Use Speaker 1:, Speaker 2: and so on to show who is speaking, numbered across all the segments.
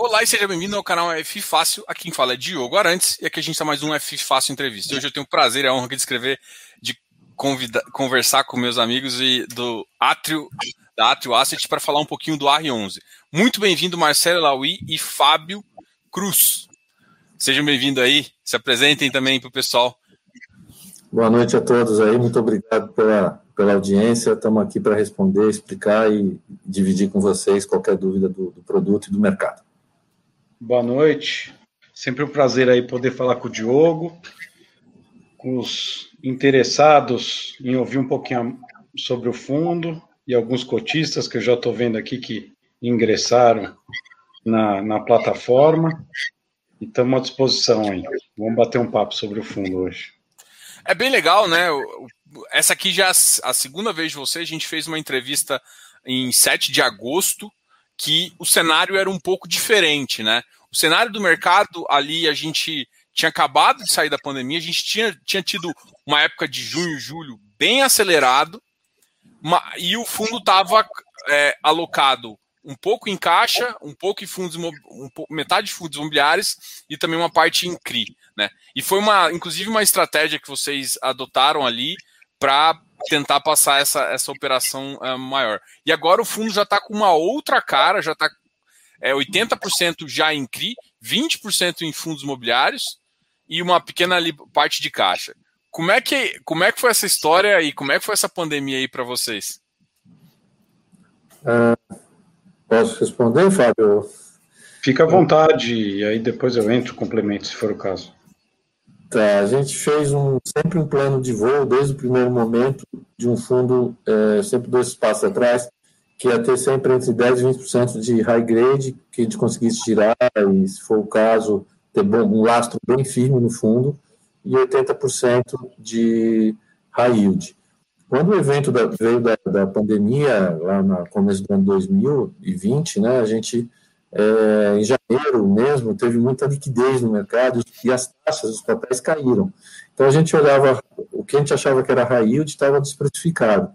Speaker 1: Olá e seja bem-vindo ao canal F Fácil. Aqui quem fala é Diogo Arantes e aqui a gente está mais um F Fácil Entrevista. Hoje eu tenho o prazer e a honra de escrever, de convidar, conversar com meus amigos e do Atrio, da Atrio Asset para falar um pouquinho do R11. Muito bem-vindo Marcelo Laui e Fábio Cruz. Sejam bem-vindos aí, se apresentem também para o pessoal.
Speaker 2: Boa noite a todos aí, muito obrigado pela, pela audiência. Estamos aqui para responder, explicar e dividir com vocês qualquer dúvida do, do produto e do mercado.
Speaker 3: Boa noite. Sempre um prazer aí poder falar com o Diogo, com os interessados em ouvir um pouquinho sobre o fundo e alguns cotistas que eu já estou vendo aqui que ingressaram na, na plataforma. E estamos à disposição aí. Vamos bater um papo sobre o fundo hoje.
Speaker 1: É bem legal, né? Essa aqui já é a segunda vez de você. A gente fez uma entrevista em 7 de agosto que o cenário era um pouco diferente, né? O cenário do mercado ali, a gente tinha acabado de sair da pandemia, a gente tinha, tinha tido uma época de junho, julho bem acelerado, e o fundo estava é, alocado um pouco em caixa, um pouco em fundos, um pouco, metade de fundos imobiliários e também uma parte em CRI, né? E foi uma, inclusive, uma estratégia que vocês adotaram ali para tentar passar essa, essa operação uh, maior. E agora o fundo já está com uma outra cara, já está é, 80% já em CRI, 20% em fundos imobiliários e uma pequena parte de caixa. Como é, que, como é que foi essa história e como é que foi essa pandemia aí para vocês?
Speaker 2: Uh, posso responder, Fábio?
Speaker 3: Fica à vontade, e aí depois eu entro complemento, se for o caso.
Speaker 2: Tá, a gente fez um, sempre um plano de voo desde o primeiro momento de um fundo, é, sempre dois passos atrás, que ia ter sempre entre 10% e 20% de high grade, que a gente conseguisse tirar, e se for o caso, ter bom, um lastro bem firme no fundo, e 80% de high yield. Quando o evento da, veio da, da pandemia, lá no começo do ano 2020, né, a gente é, em janeiro mesmo, teve muita liquidez no mercado e as taxas, os papéis caíram. Então a gente olhava, o que a gente achava que era high yield estava desprecificado.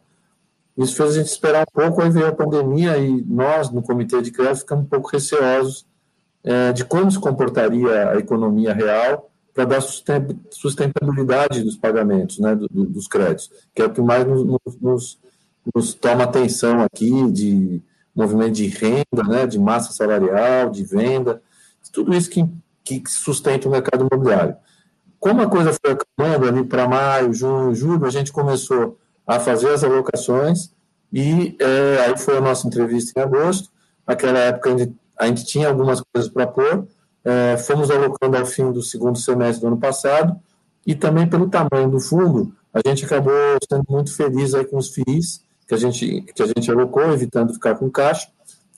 Speaker 2: Isso fez a gente esperar um pouco, aí veio a pandemia e nós, no comitê de crédito, ficamos um pouco receosos é, de como se comportaria a economia real para dar sustentabilidade dos pagamentos, né, do, do, dos créditos, que é o que mais nos, nos, nos toma atenção aqui, de movimento de renda, né, de massa salarial, de venda, tudo isso que, que sustenta o mercado imobiliário. Como a coisa foi acabando ali para maio, junho, julho, a gente começou a fazer as alocações e é, aí foi a nossa entrevista em agosto. Naquela época a gente, a gente tinha algumas coisas para pôr, é, fomos alocando ao fim do segundo semestre do ano passado e também pelo tamanho do fundo, a gente acabou sendo muito feliz aí com os FIIs, que a gente, que a gente alocou, evitando ficar com caixa,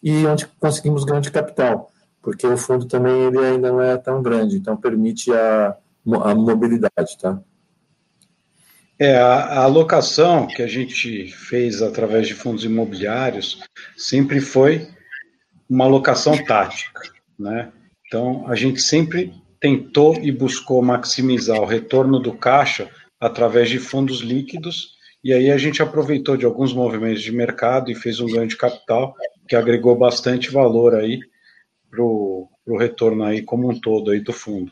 Speaker 2: e onde conseguimos grande capital, porque o fundo também ele ainda não é tão grande, então permite a, a mobilidade, tá?
Speaker 3: É, a, alocação que a gente fez através de fundos imobiliários sempre foi uma alocação tática, né? Então, a gente sempre tentou e buscou maximizar o retorno do caixa através de fundos líquidos e aí a gente aproveitou de alguns movimentos de mercado e fez um ganho de capital que agregou bastante valor aí para o retorno aí como um todo aí do fundo.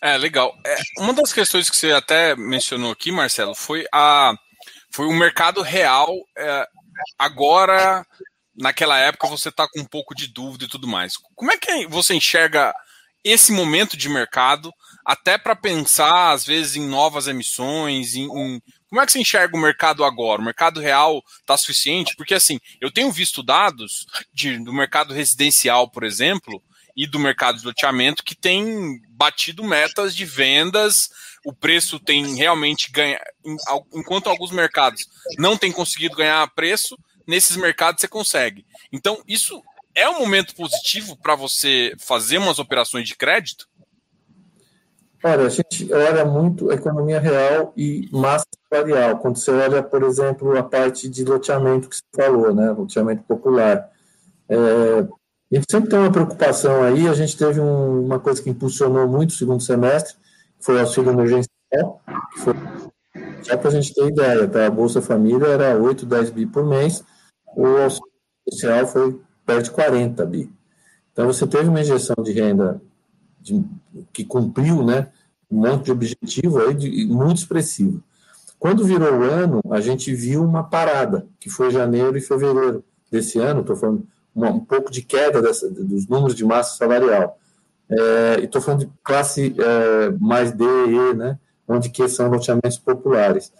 Speaker 1: É, legal. É, uma das questões que você até mencionou aqui, Marcelo, foi a foi o mercado real. É, agora, naquela época, você está com um pouco de dúvida e tudo mais. Como é que você enxerga esse momento de mercado, até para pensar, às vezes, em novas emissões, em, em como é que você enxerga o mercado agora? O mercado real está suficiente? Porque assim, eu tenho visto dados de, do mercado residencial, por exemplo, e do mercado de loteamento que tem batido metas de vendas, o preço tem realmente ganho, enquanto alguns mercados não têm conseguido ganhar preço, nesses mercados você consegue. Então, isso é um momento positivo para você fazer umas operações de crédito?
Speaker 2: Olha, a gente olha muito economia real e massa salarial. Quando você olha, por exemplo, a parte de loteamento que você falou, né, loteamento popular. É, a gente sempre tem uma preocupação aí, a gente teve um, uma coisa que impulsionou muito o segundo semestre, que foi o auxílio emergencial, foi, só para a gente ter ideia, tá? a Bolsa Família era 8, 10 bi por mês, o auxílio emergencial foi perto de 40 bi. Então, você teve uma injeção de renda de, que cumpriu né, um monte de objetivo aí de, muito expressivo. Quando virou o ano, a gente viu uma parada, que foi janeiro e fevereiro desse ano, estou falando uma, um pouco de queda dessa, dos números de massa salarial. É, estou falando de classe é, mais D e E, né, onde que são loteamentos populares.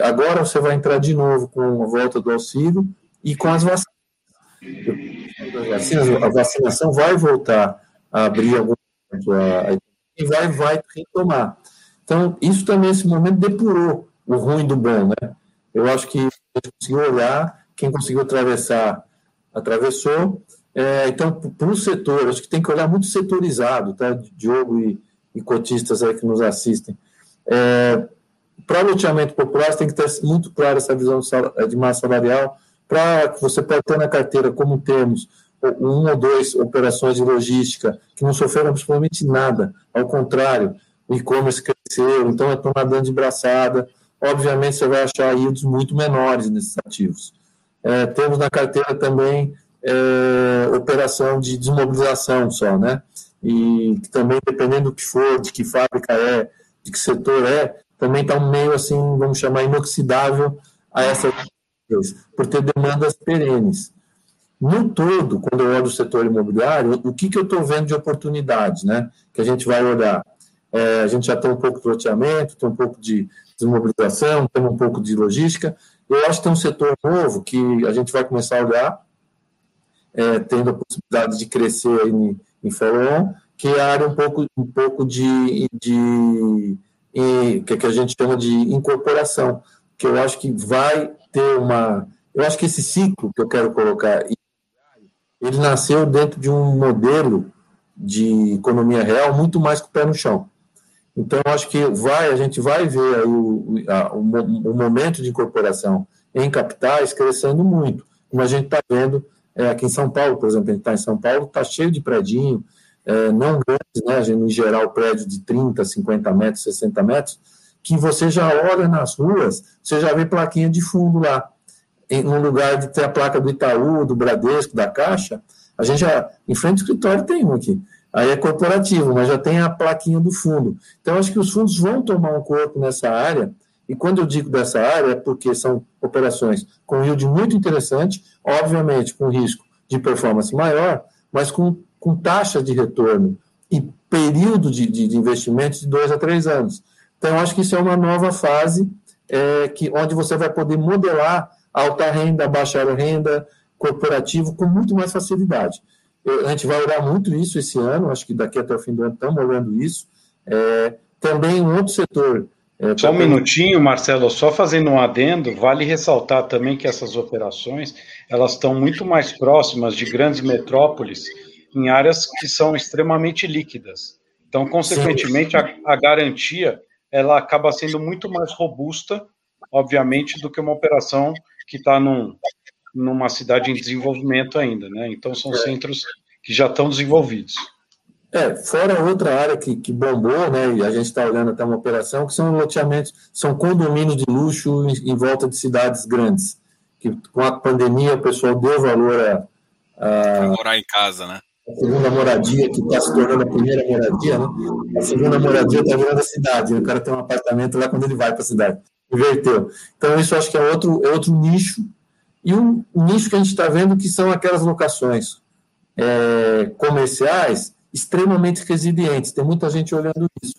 Speaker 2: Agora você vai entrar de novo com a volta do auxílio e com as vacinas. A vacinação vai voltar a abrir algum e vai, vai retomar. Então, isso também, nesse momento, depurou o ruim do bom, né? Eu acho que a gente conseguiu olhar, quem conseguiu atravessar, atravessou. É, então, para o setor, acho que tem que olhar muito setorizado, tá? Diogo e, e cotistas aí que nos assistem. É, para loteamento popular, você tem que ter muito claro essa visão de massa salarial, para que você pode ter na carteira, como temos, uma ou duas operações de logística que não sofreram absolutamente nada, ao contrário, o e-commerce cresceu, então estão nadando de braçada, obviamente você vai achar yields muito menores nesses ativos. É, temos na carteira também é, operação de desmobilização só, né? E também, dependendo do que for, de que fábrica é, de que setor é, também está um meio assim, vamos chamar, inoxidável a essa por ter demandas perenes. No todo, quando eu olho o setor imobiliário, o que, que eu estou vendo de oportunidades, né? Que a gente vai olhar. É, a gente já tem um pouco de loteamento, tem um pouco de desmobilização, tem um pouco de logística. Eu acho que tem um setor novo que a gente vai começar a olhar, é, tendo a possibilidade de crescer aí em, em follow-on, que é a área um pouco, um pouco de, de, que, que a gente chama de incorporação, que eu acho que vai ter uma. Eu acho que esse ciclo que eu quero colocar ele nasceu dentro de um modelo de economia real muito mais com o pé no chão. Então, acho que vai, a gente vai ver o, a, o, o, momento de incorporação em capitais crescendo muito, como a gente está vendo é, aqui em São Paulo, por exemplo, a gente está em São Paulo, está cheio de predinho, é, não grandes, né, em geral, prédio de 30, 50 metros, 60 metros, que você já olha nas ruas, você já vê plaquinha de fundo lá em, no lugar de ter a placa do Itaú, do Bradesco, da Caixa, a gente já, em frente ao escritório tem um aqui. Aí é corporativo, mas já tem a plaquinha do fundo. Então, acho que os fundos vão tomar um corpo nessa área, e quando eu digo dessa área, é porque são operações com yield muito interessante, obviamente com risco de performance maior, mas com, com taxa de retorno e período de, de, de investimento de dois a três anos. Então, acho que isso é uma nova fase é, que, onde você vai poder modelar alta renda, baixa renda, corporativo, com muito mais facilidade. Eu, a gente vai olhar muito isso esse ano, acho que daqui até o fim do ano estamos olhando isso. É, também um outro setor.
Speaker 3: É, só um minutinho, Marcelo, só fazendo um adendo, vale ressaltar também que essas operações elas estão muito mais próximas de grandes metrópoles em áreas que são extremamente líquidas. Então, consequentemente, a, a garantia ela acaba sendo muito mais robusta, obviamente, do que uma operação que está num, numa cidade em desenvolvimento ainda, né? Então são é. centros que já estão desenvolvidos.
Speaker 2: É, fora outra área que, que bombou, né, e a gente está olhando até uma operação, que são loteamentos, são condomínios de luxo em, em, volta de cidades grandes, que com a pandemia o pessoal deu valor a...
Speaker 1: a morar em casa, né?
Speaker 2: A segunda moradia, que está se tornando a primeira moradia, né? A segunda moradia está virando a cidade, o cara tem um apartamento lá quando ele vai para a cidade inverteu. Então, isso acho que é outro, é outro nicho. E um nicho que a gente está vendo que são aquelas locações é, comerciais extremamente resilientes. Tem muita gente olhando isso.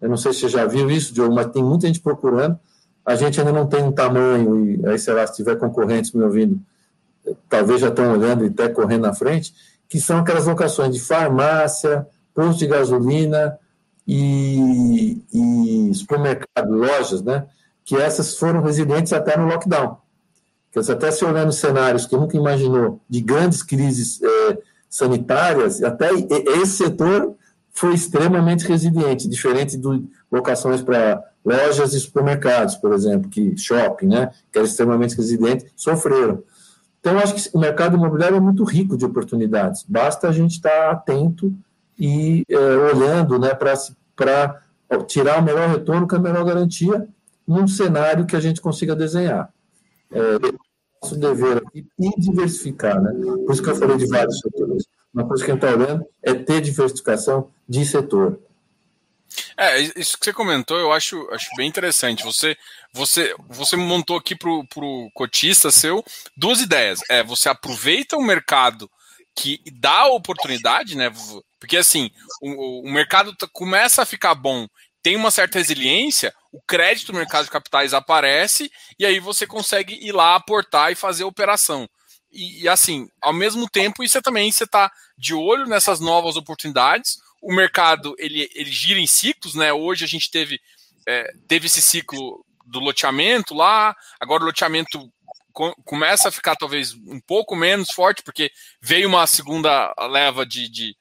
Speaker 2: Eu não sei se você já viu isso, Diogo, mas tem muita gente procurando. A gente ainda não tem um tamanho, e aí, sei lá, se tiver concorrentes me ouvindo, talvez já estão olhando e até correndo na frente, que são aquelas locações de farmácia, posto de gasolina e, e supermercado, lojas, né? Que essas foram residentes até no lockdown. Até se olhando cenários que nunca imaginou, de grandes crises é, sanitárias, até esse setor foi extremamente resiliente, diferente de locações para lojas e supermercados, por exemplo, que shopping, né, que era extremamente resiliente, sofreram. Então, acho que o mercado imobiliário é muito rico de oportunidades. Basta a gente estar atento e é, olhando né, para tirar o melhor retorno com a melhor garantia num cenário que a gente consiga desenhar. É, nosso dever aqui e diversificar, né? Por isso que eu falei de vários setores. uma coisa que a gente está olhando é ter diversificação de setor.
Speaker 1: É, isso que você comentou, eu acho, acho bem interessante. Você, você, você montou aqui para o cotista seu duas ideias. É, você aproveita o mercado que dá oportunidade, né? Porque assim, o, o mercado começa a ficar bom, tem uma certa resiliência, o crédito no mercado de capitais aparece e aí você consegue ir lá aportar e fazer a operação. E, e assim, ao mesmo tempo, isso é também você está de olho nessas novas oportunidades. O mercado ele, ele gira em ciclos, né? Hoje a gente teve, é, teve esse ciclo do loteamento lá, agora o loteamento começa a ficar talvez um pouco menos forte, porque veio uma segunda leva de, de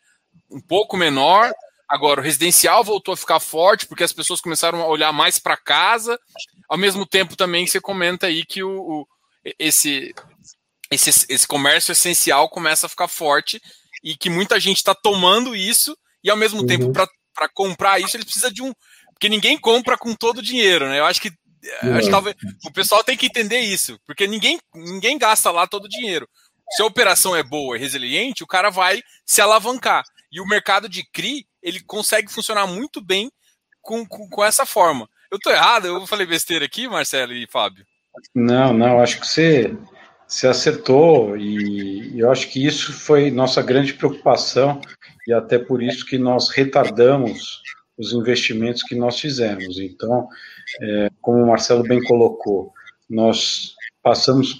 Speaker 1: um pouco menor. Agora, o residencial voltou a ficar forte, porque as pessoas começaram a olhar mais para casa. Ao mesmo tempo, também você comenta aí que o, o esse, esse, esse comércio essencial começa a ficar forte e que muita gente está tomando isso, e ao mesmo uhum. tempo, para comprar isso, ele precisa de um. Porque ninguém compra com todo o dinheiro, né? Eu acho que. Acho que talvez o pessoal tem que entender isso, porque ninguém, ninguém gasta lá todo o dinheiro. Se a operação é boa e resiliente, o cara vai se alavancar. E o mercado de CRI, ele consegue funcionar muito bem com, com, com essa forma. Eu tô errado? Eu falei besteira aqui, Marcelo e Fábio?
Speaker 3: Não, não, acho que você, você acertou e eu acho que isso foi nossa grande preocupação e até por isso que nós retardamos os investimentos que nós fizemos. Então, é, como o Marcelo bem colocou, nós passamos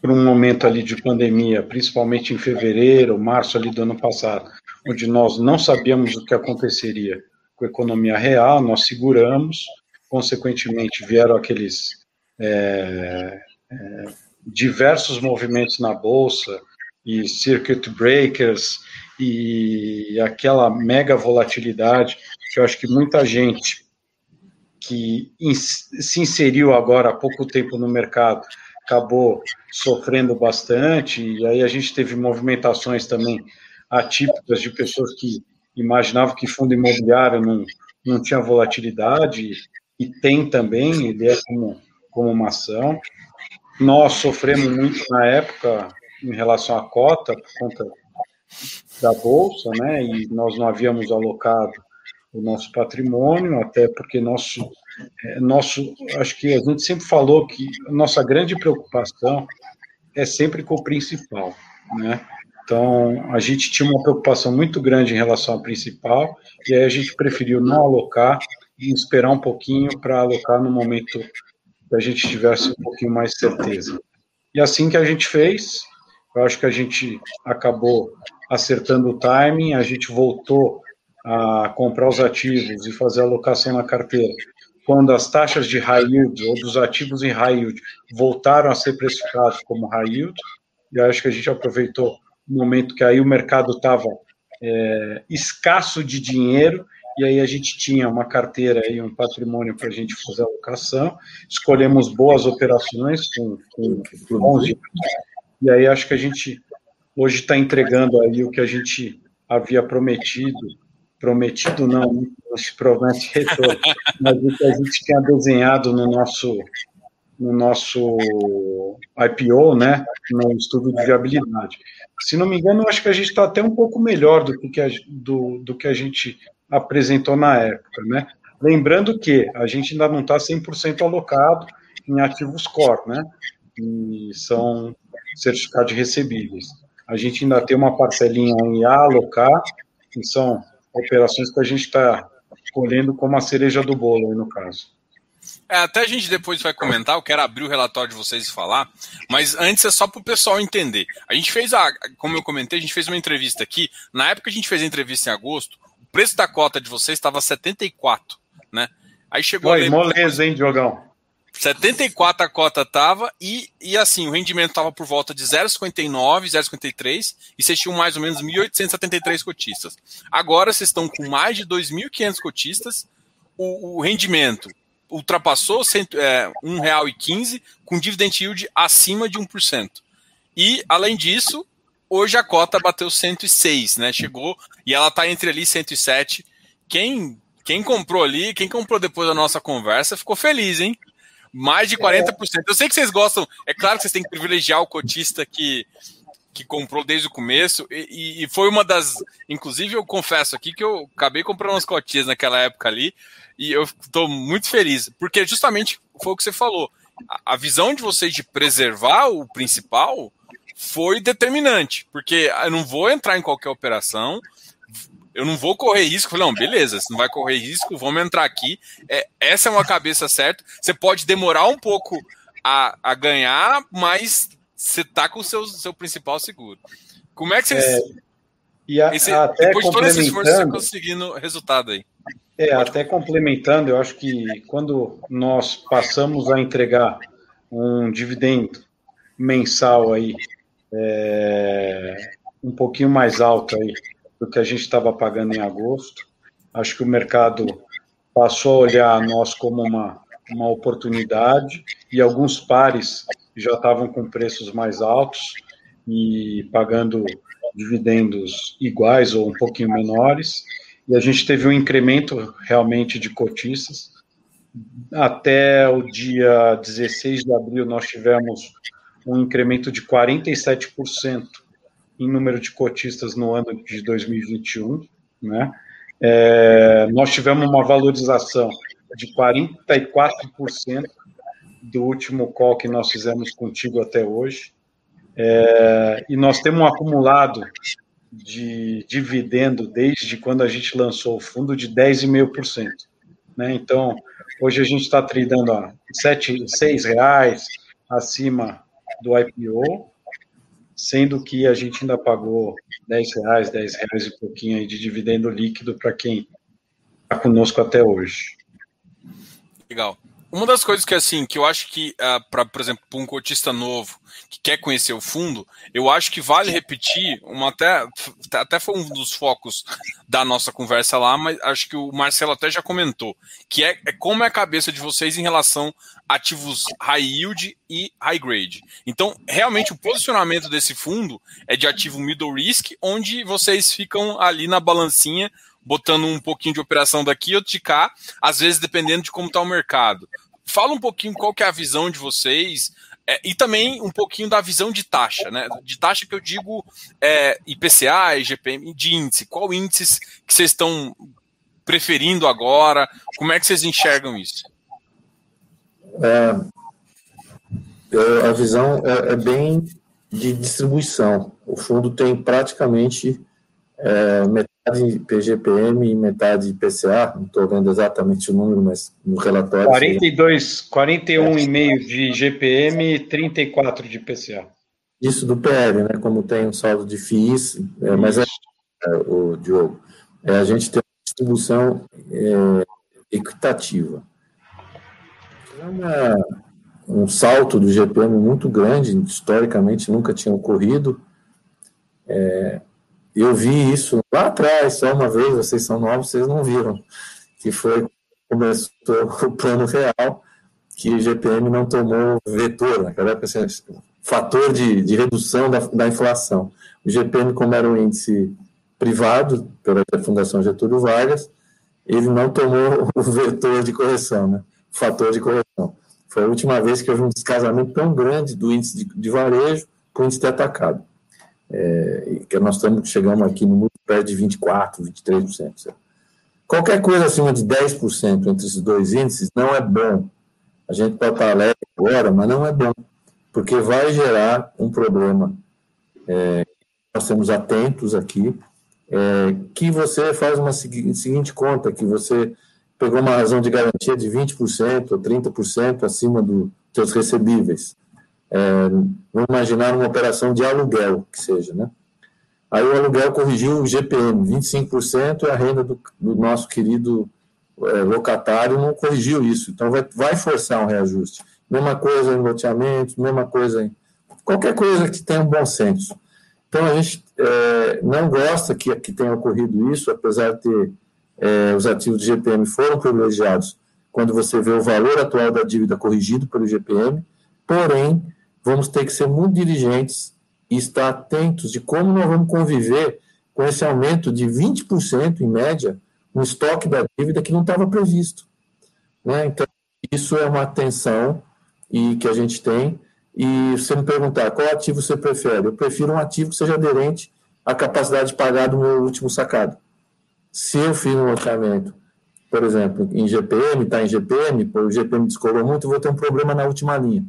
Speaker 3: por um momento ali de pandemia, principalmente em fevereiro, março ali do ano passado, onde nós não sabíamos o que aconteceria com a economia real, nós seguramos, consequentemente vieram aqueles é, é, diversos movimentos na bolsa e circuit breakers e aquela mega volatilidade que eu acho que muita gente que se inseriu agora há pouco tempo no mercado acabou sofrendo bastante, e aí a gente teve movimentações também atípicas de pessoas que imaginavam que fundo imobiliário não, não tinha volatilidade, e tem também, ele é como, como uma ação. Nós sofremos muito na época em relação à cota, por conta da Bolsa, né, e nós não havíamos alocado o nosso patrimônio, até porque nosso, é, nosso, acho que a gente sempre falou que nossa grande preocupação é sempre com o principal, né? Então, a gente tinha uma preocupação muito grande em relação ao principal, e aí a gente preferiu não alocar e esperar um pouquinho para alocar no momento que a gente tivesse um pouquinho mais certeza. E assim que a gente fez, eu acho que a gente acabou acertando o timing, a gente voltou a comprar os ativos e fazer a alocação na carteira, quando as taxas de high yield ou dos ativos em high yield voltaram a ser precificados como high yield, e acho que a gente aproveitou momento que aí o mercado estava é, escasso de dinheiro, e aí a gente tinha uma carteira e um patrimônio para a gente fazer a alocação, escolhemos boas operações com, com bons e aí acho que a gente hoje está entregando aí o que a gente havia prometido. Prometido não, não se promete retorno, mas o que a gente tinha desenhado no nosso no nosso IPO, né, no estudo de viabilidade. Se não me engano, acho que a gente está até um pouco melhor do que, a, do, do que a gente apresentou na época, né? Lembrando que a gente ainda não está 100% alocado em ativos core, né? E são certificados recebíveis. A gente ainda tem uma parcelinha em alocar, que são operações que a gente está colhendo como a cereja do bolo, aí no caso.
Speaker 1: É, até a gente depois vai comentar, eu quero abrir o relatório de vocês e falar, mas antes é só para o pessoal entender. A gente fez, a, como eu comentei, a gente fez uma entrevista aqui. Na época que a gente fez a entrevista em agosto, o preço da cota de vocês estava 74, né? Aí chegou.
Speaker 3: Oi, moleza, hein, Diogão?
Speaker 1: 74 a cota tava e, e assim, o rendimento tava por volta de 0,59, 0,53 e vocês tinham mais ou menos 1.873 cotistas. Agora vocês estão com mais de 2.500 cotistas, o, o, rendimento ultrapassou é, R$ 1,15 com dividend yield acima de 1%. E, além disso, hoje a cota bateu 106, né? Chegou e ela está entre ali 107. Quem, quem comprou ali, quem comprou depois da nossa conversa, ficou feliz, hein? Mais de 40%. Eu sei que vocês gostam, é claro que vocês têm que privilegiar o cotista que, que comprou desde o começo e, e, foi uma das. Inclusive, eu confesso aqui que eu acabei comprando umas cotinhas naquela época ali e eu estou muito feliz, porque justamente foi o que você falou. A, a visão de vocês de preservar o principal foi determinante, porque eu não vou entrar em qualquer operação, eu não vou correr risco. Não, beleza, você não vai correr risco, vamos entrar aqui. É, essa é uma cabeça certa. Você pode demorar um pouco a, a ganhar, mas você tá com o seu, seu principal seguro. Como é que vocês. É,
Speaker 3: e a, esse, até depois de todo esse esforço, você
Speaker 1: conseguindo resultado aí.
Speaker 3: É, até complementando, eu acho que quando nós passamos a entregar um dividendo mensal aí, é, um pouquinho mais alto aí do que a gente estava pagando em agosto. Acho que o mercado passou a olhar nós como uma, uma oportunidade e alguns pares já estavam com preços mais altos e pagando dividendos iguais ou um pouquinho menores. E a gente teve um incremento realmente de cotistas. Até o dia 16 de abril, nós tivemos um incremento de 47% em número de cotistas no ano de 2021, né? É, nós tivemos uma valorização de 44% do último call que nós fizemos contigo até hoje. É, e nós temos um acumulado de dividendo desde quando a gente lançou o fundo de 10,5%. Né? Então, hoje a gente está tradando a 6 reais acima do IPO, sendo que a gente ainda pagou 10 reais, 10 reais e pouquinho aí de dividendo líquido para quem está conosco até hoje.
Speaker 1: Legal. Uma das coisas que assim, que eu acho que, uh, por exemplo, para um cotista novo que quer conhecer o fundo, eu acho que vale repetir, uma até, até foi um dos focos da nossa conversa lá, mas acho que o Marcelo até já comentou, que é, é como é a cabeça de vocês em relação a ativos high yield e high grade. Então, realmente, o posicionamento desse fundo é de ativo middle risk, onde vocês ficam ali na balancinha botando um pouquinho de operação daqui outro de cá, às vezes dependendo de como está o mercado. Fala um pouquinho qual que é a visão de vocês é, e também um pouquinho da visão de taxa, né? De taxa que eu digo é, IPCA, IGPM, de índice. Qual índices que vocês estão preferindo agora? Como é que vocês enxergam isso?
Speaker 2: É, a visão é, é, bem de distribuição. O fundo tem praticamente é, metade PGPM e metade PCA, não estou vendo exatamente o número, mas no relatório.
Speaker 3: 42, 41,5 de GPM e 34 de PCA.
Speaker 2: Isso do PL, né? Como tem um saldo de FIIs, é, mas é, é, o Diogo, é, a gente tem uma distribuição é, equitativa. Uma, um salto do GPM muito grande, historicamente nunca tinha ocorrido. É, eu vi isso lá atrás, só uma vez, vocês são novos, vocês não viram, que foi começou o plano real, que o GPM não tomou vetor, naquela época, assim, fator de, de redução da, da inflação. O GPM, como era um índice privado pela Fundação Getúlio Vargas, ele não tomou o vetor de correção, né? o fator de correção. Foi a última vez que houve um descasamento tão grande do índice de, de varejo com o índice de atacado é, que nós estamos chegando aqui no muito perto de 24%, 23%. Qualquer coisa acima de 10% entre esses dois índices não é bom. A gente pode estar alegre agora, mas não é bom, porque vai gerar um problema. É, nós temos atentos aqui, é, que você faz uma seguinte conta, que você pegou uma razão de garantia de 20% ou 30% acima dos seus recebíveis. É, vamos imaginar uma operação de aluguel, que seja, né? Aí o aluguel corrigiu o GPM, 25% é a renda do, do nosso querido é, locatário, não corrigiu isso. Então vai, vai forçar um reajuste. Mesma coisa em loteamento, mesma coisa em qualquer coisa que tenha um bom senso. Então a gente é, não gosta que, que tenha ocorrido isso, apesar de ter é, os ativos de GPM foram privilegiados quando você vê o valor atual da dívida corrigido pelo GPM, porém vamos ter que ser muito diligentes e estar atentos de como nós vamos conviver com esse aumento de 20% em média no estoque da dívida que não estava previsto. Né? Então, isso é uma atenção e que a gente tem. e você me perguntar qual ativo você prefere, eu prefiro um ativo que seja aderente à capacidade de pagar do meu último sacado. Se eu fiz um loteamento, por exemplo, em GPM, está em GPM, o GPM descolou muito, eu vou ter um problema na última linha.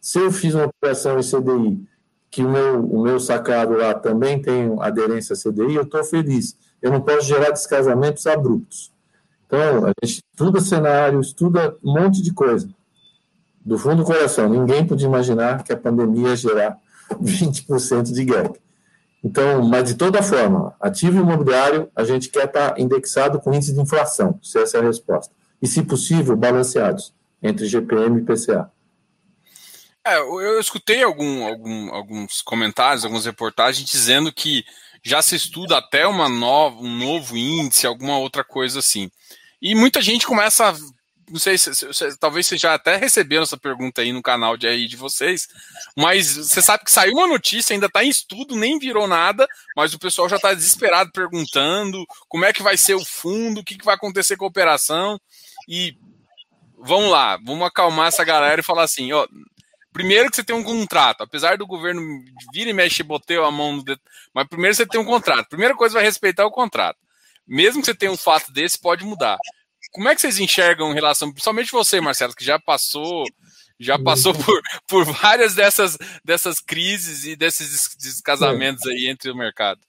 Speaker 2: Se eu fiz uma operação em CDI, que o meu, o meu sacado lá também tem aderência a CDI, eu estou feliz. Eu não posso gerar descasamentos abruptos. Então, a gente estuda cenário, estuda um monte de coisa do fundo do coração, ninguém podia imaginar que a pandemia ia gerar 20% de gap. Então, mas de toda forma, ativo imobiliário, a gente quer estar tá indexado com índice de inflação, se essa é a resposta. E, se possível, balanceados entre GPM e PCA.
Speaker 1: É, eu escutei algum, algum, alguns comentários, algumas reportagens dizendo que já se estuda até uma nova, um novo índice, alguma outra coisa assim. E muita gente começa não sei se, se, se, talvez você já até recebeu essa pergunta aí no canal de aí de vocês, mas você sabe que saiu uma notícia, ainda está em estudo, nem virou nada, mas o pessoal já está desesperado perguntando como é que vai ser o fundo, o que, que vai acontecer com a operação. E vamos lá, vamos acalmar essa galera e falar assim, ó. Primeiro que você tem um contrato, apesar do governo vir e mexe e a mão no dedo, mas primeiro você tem um contrato. Primeira coisa vai respeitar o contrato. Mesmo que você tenha um fato desse, pode mudar. Como é que vocês enxergam em relação, principalmente você, Marcelo, que já passou, já passou por, por várias dessas, dessas crises e desses descasamentos aí entre o mercado?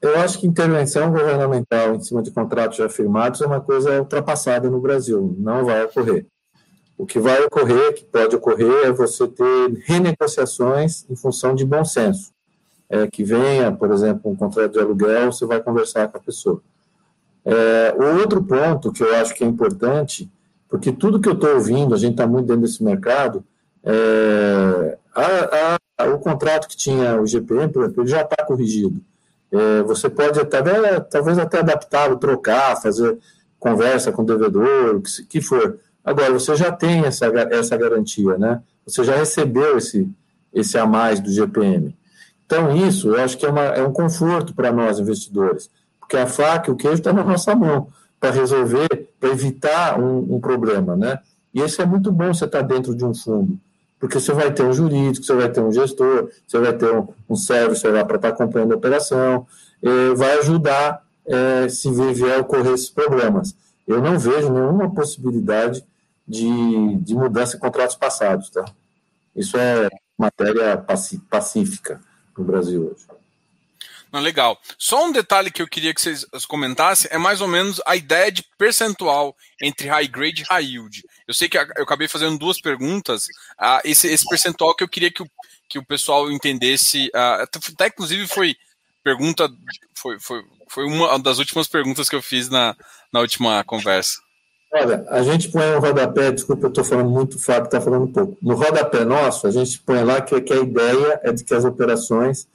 Speaker 2: Eu acho que intervenção governamental em cima de contratos já firmados é uma coisa ultrapassada no Brasil, não vai ocorrer. O que vai ocorrer, que pode ocorrer, é você ter renegociações em função de bom senso. É, que venha, por exemplo, um contrato de aluguel, você vai conversar com a pessoa. É, outro ponto que eu acho que é importante, porque tudo que eu estou ouvindo, a gente está muito dentro desse mercado, é, a, a, o contrato que tinha o GPM, por exemplo, ele já está corrigido. É, você pode até, talvez até adaptá-lo, trocar, fazer conversa com o devedor, o que, que for. Agora, você já tem essa, essa garantia, né? Você já recebeu esse, esse a mais do GPM. Então, isso eu acho que é, uma, é um conforto para nós, investidores porque a faca e o queijo estão tá na nossa mão para resolver, para evitar um, um, problema, né? E isso é muito bom você estar tá dentro de um fundo, porque você vai ter um jurídico, você vai ter um gestor, você vai ter um, um service lá para estar tá acompanhando a operação, vai ajudar é, se vier a ocorrer esses problemas. Eu não vejo nenhuma possibilidade de, de mudança em contratos passados, tá? Isso é matéria pacífica no Brasil hoje.
Speaker 1: Não, legal. Só um detalhe que eu queria que vocês comentassem é mais ou menos a ideia de percentual entre high grade e high yield. Eu sei que eu acabei fazendo duas perguntas. Uh, esse, esse percentual que eu queria que o, que o pessoal entendesse, uh, até inclusive foi pergunta, foi, foi, foi uma das últimas perguntas que eu fiz na, na última conversa.
Speaker 2: Olha, a gente põe no rodapé, desculpa, eu estou falando muito, o Fábio está falando pouco. No rodapé nosso, a gente põe lá que, que a ideia é de que as operações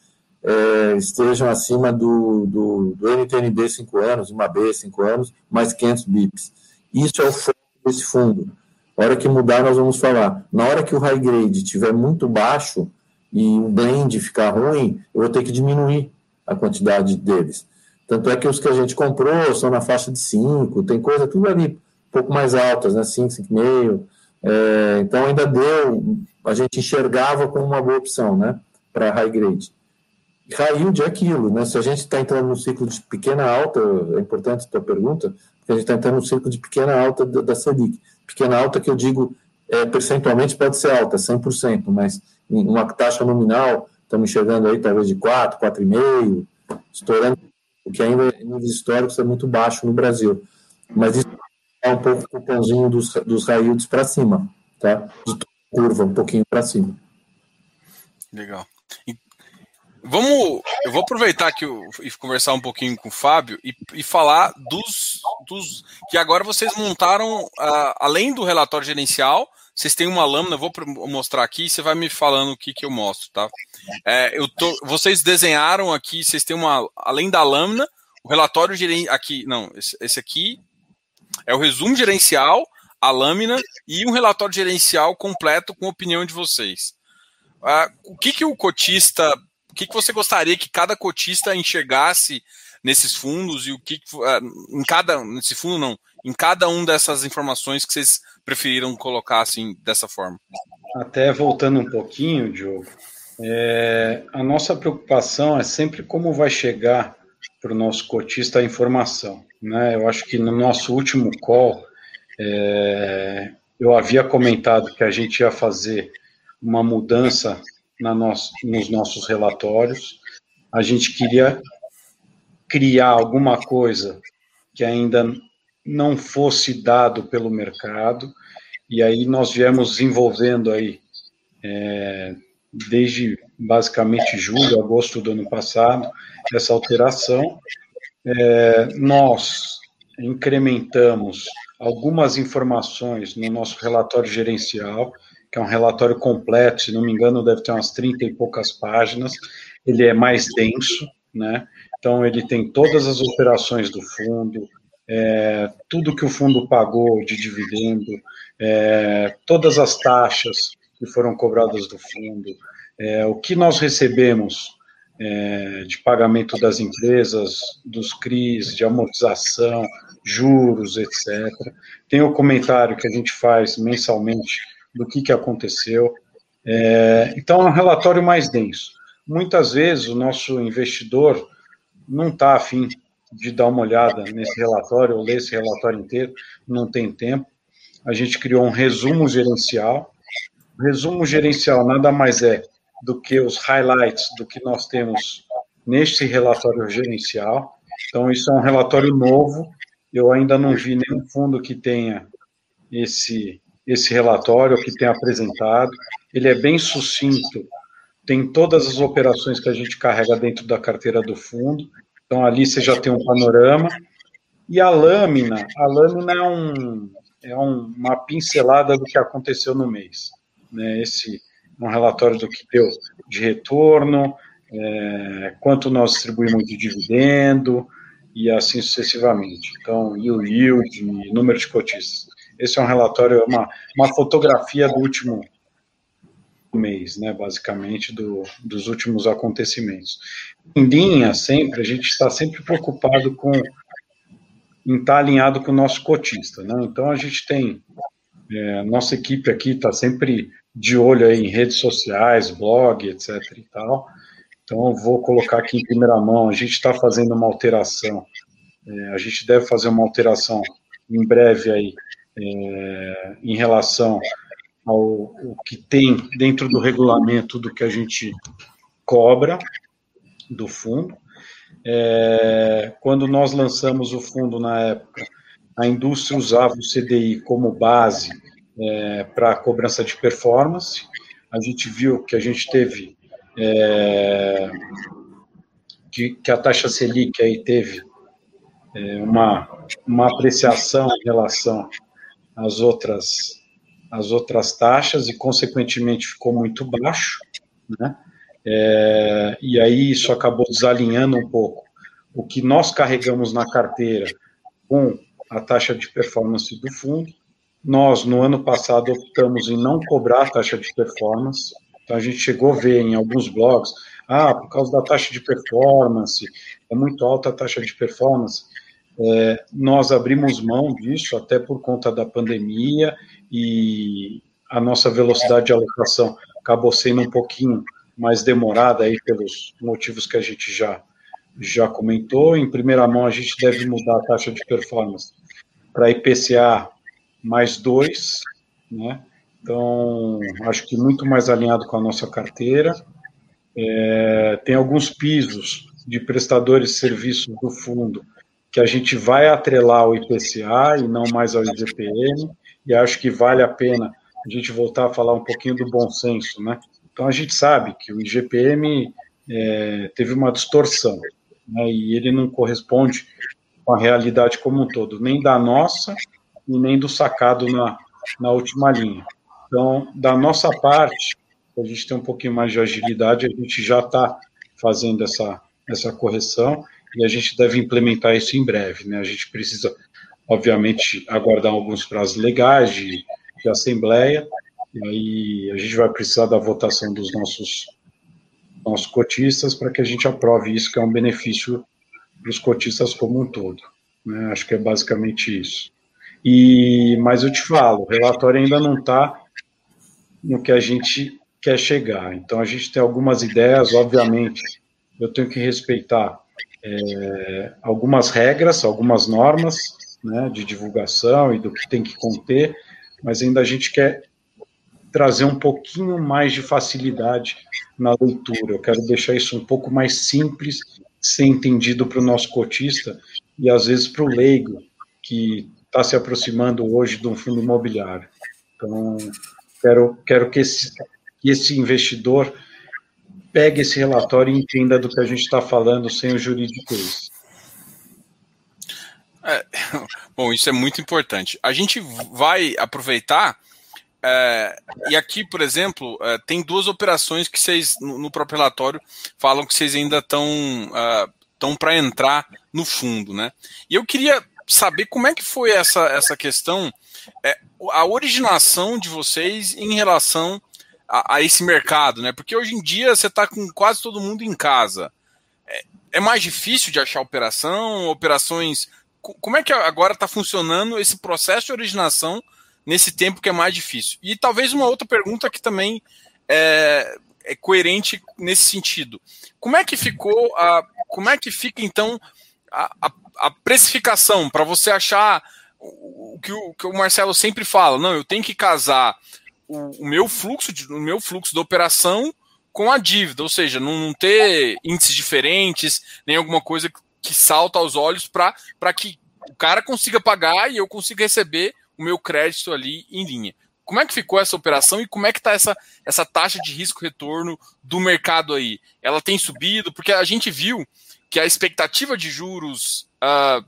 Speaker 2: é, estejam acima do, do, do NTNB 5 anos, uma B 5 anos, mais 500 bips. Isso é o foco desse fundo. Na hora que mudar, nós vamos falar. Na hora que o high grade estiver muito baixo e o blend ficar ruim, eu vou ter que diminuir a quantidade deles. Tanto é que os que a gente comprou são na faixa de 5, tem coisa tudo ali um pouco mais altas, né? 5, 5,5. É, então ainda deu, a gente enxergava como uma boa opção, né? Para high grade caiu de aquilo, né? Se a gente está entrando no ciclo de pequena alta, é importante a tua pergunta, porque a gente está entrando no ciclo de pequena alta da, Selic. Pequena alta que eu digo, é, percentualmente pode ser alta, 100%, mas uma taxa nominal, estamos enxergando aí talvez de 4, 4,5, estourando, o que ainda em níveis históricos é muito baixo no Brasil. Mas isso é um pouco o cupomzinho dos, dos raildes para cima, tá? De curva, um pouquinho para cima.
Speaker 1: Legal. Vamos, eu vou aproveitar aqui e conversar um pouquinho com o Fábio e, e falar dos, dos que agora vocês montaram, uh, além do relatório gerencial, vocês têm uma lâmina, vou mostrar aqui, você vai me falando o que, que eu mostro, tá? É, eu tô, vocês desenharam aqui, vocês têm uma, além da lâmina, o relatório gerencial, aqui, não, esse, esse aqui é o resumo gerencial, a lâmina e um relatório gerencial completo com a opinião de vocês. Uh, o que, que o cotista o que, que você gostaria que cada cotista enxergasse nesses fundos e o que ah, em cada nesse fundo não em cada um dessas informações que vocês preferiram colocar assim dessa forma
Speaker 3: até voltando um pouquinho, Diogo, é, a nossa preocupação é sempre como vai chegar para o nosso cotista a informação. Né? Eu acho que no nosso último call, é, eu havia comentado que a gente ia fazer uma mudança na nosso, nos nossos relatórios. A gente queria criar alguma coisa que ainda não fosse dado pelo mercado, e aí nós viemos desenvolvendo aí, é, desde basicamente julho, agosto do ano passado, essa alteração. É, nós incrementamos algumas informações no nosso relatório gerencial, que é um relatório completo, se não me engano, deve ter umas 30 e poucas páginas. Ele é mais denso, né? Então, ele tem todas as operações do fundo, é, tudo que o fundo pagou de dividendo, é, todas as taxas que foram cobradas do fundo, é, o que nós recebemos é, de pagamento das empresas, dos CRIs, de amortização, juros, etc. Tem o comentário que a gente faz mensalmente do que, que aconteceu. É, então, é um relatório mais denso. Muitas vezes o nosso investidor não está afim de dar uma olhada nesse relatório ou ler esse relatório inteiro, não tem tempo. A gente criou um resumo gerencial. O resumo gerencial nada mais é do que os highlights do que nós temos neste relatório gerencial. Então, isso é um relatório novo. Eu ainda não vi nenhum fundo que tenha esse, esse relatório, que tenha apresentado. Ele é bem sucinto, tem todas as operações que a gente carrega dentro da carteira do fundo. Então, ali você já tem um panorama. E a lâmina, a lâmina é, um, é um, uma pincelada do que aconteceu no mês. Né? Esse um relatório do que deu de retorno, é, quanto nós distribuímos de dividendo e assim sucessivamente. Então, e o yield, número de cotistas. Esse é um relatório, uma, uma fotografia do último mês, né, basicamente, do, dos últimos acontecimentos. Em linha, sempre, a gente está sempre preocupado com em estar alinhado com o nosso cotista, né? Então a gente tem é, nossa equipe aqui está sempre de olho aí em redes sociais, blog, etc. e tal. Então, vou colocar aqui em primeira mão. A gente está fazendo uma alteração. É, a gente deve fazer uma alteração em breve aí é, em relação ao, ao que tem dentro do regulamento do que a gente cobra do fundo. É, quando nós lançamos o fundo na época, a indústria usava o CDI como base é, para cobrança de performance. A gente viu que a gente teve é, que, que, a taxa Selic aí teve é, uma, uma apreciação em relação às outras às outras taxas e consequentemente ficou muito baixo, né? É, e aí isso acabou desalinhando um pouco o que nós carregamos na carteira com a taxa de performance do fundo nós, no ano passado, optamos em não cobrar taxa de performance. Então, a gente chegou a ver em alguns blogs, ah, por causa da taxa de performance, é muito alta a taxa de performance. É, nós abrimos mão disso até por conta da pandemia e a nossa velocidade de alocação acabou sendo um pouquinho mais demorada aí pelos motivos que a gente já já comentou. Em primeira mão, a gente deve mudar a taxa de performance para IPCA mais dois, né? Então, acho que muito mais alinhado com a nossa carteira. É, tem alguns pisos de prestadores de serviços do fundo que a gente vai atrelar ao IPCA e não mais ao IGPM, e acho que vale a pena a gente voltar a falar um pouquinho do bom senso, né? Então, a gente sabe que o IGPM é, teve uma distorção, né, e ele não corresponde com a realidade como um todo, nem da nossa, e nem do sacado na, na última linha. Então, da nossa parte, a gente tem um pouquinho mais de agilidade, a gente já está fazendo essa, essa correção e a gente deve implementar isso em breve. Né? A gente precisa, obviamente, aguardar alguns prazos legais de, de assembleia, e aí a gente vai precisar da votação dos nossos, nossos cotistas para que a gente aprove isso, que é um benefício para os cotistas como um todo. Né? Acho que é basicamente isso. E, mas eu te falo, o relatório ainda não está no que a gente quer chegar. Então, a gente tem algumas ideias, obviamente, eu tenho que respeitar é, algumas regras, algumas normas né, de divulgação e do que tem que conter, mas ainda a gente quer trazer um pouquinho mais de facilidade na leitura. Eu quero deixar isso um pouco mais simples, ser entendido para o nosso cotista e às vezes para o leigo que está se aproximando hoje de um fundo imobiliário. Então, quero, quero que, esse, que esse investidor pegue esse relatório e entenda do que a gente está falando sem o jurídico.
Speaker 1: É, bom, isso é muito importante. A gente vai aproveitar é, e aqui, por exemplo, é, tem duas operações que vocês, no, no, próprio relatório, falam que vocês ainda estão estão para entrar no fundo, né? E eu queria saber como é que foi essa, essa questão, é, a originação de vocês em relação a, a, esse mercado, né? Porque hoje em dia você está com quase todo mundo em casa. É, é mais difícil de achar operação, operações. Como é que agora está funcionando esse processo de originação nesse tempo que é mais difícil? E talvez uma outra pergunta que também é, é coerente nesse sentido. Como é que ficou a. Como é que fica, então, a, a, precificação para você achar o, que o que o Marcelo sempre fala? Não, eu tenho que casar o, o meu fluxo, de, o meu fluxo da operação com a dívida, ou seja, não, não ter índices diferentes, nem alguma coisa que salta aos olhos para que o cara consiga pagar e eu consiga receber o meu crédito ali em linha. Como é que ficou essa operação e como é que está essa, essa taxa de risco-retorno do mercado aí? Ela tem subido? Porque a gente viu que a expectativa de juros, uh,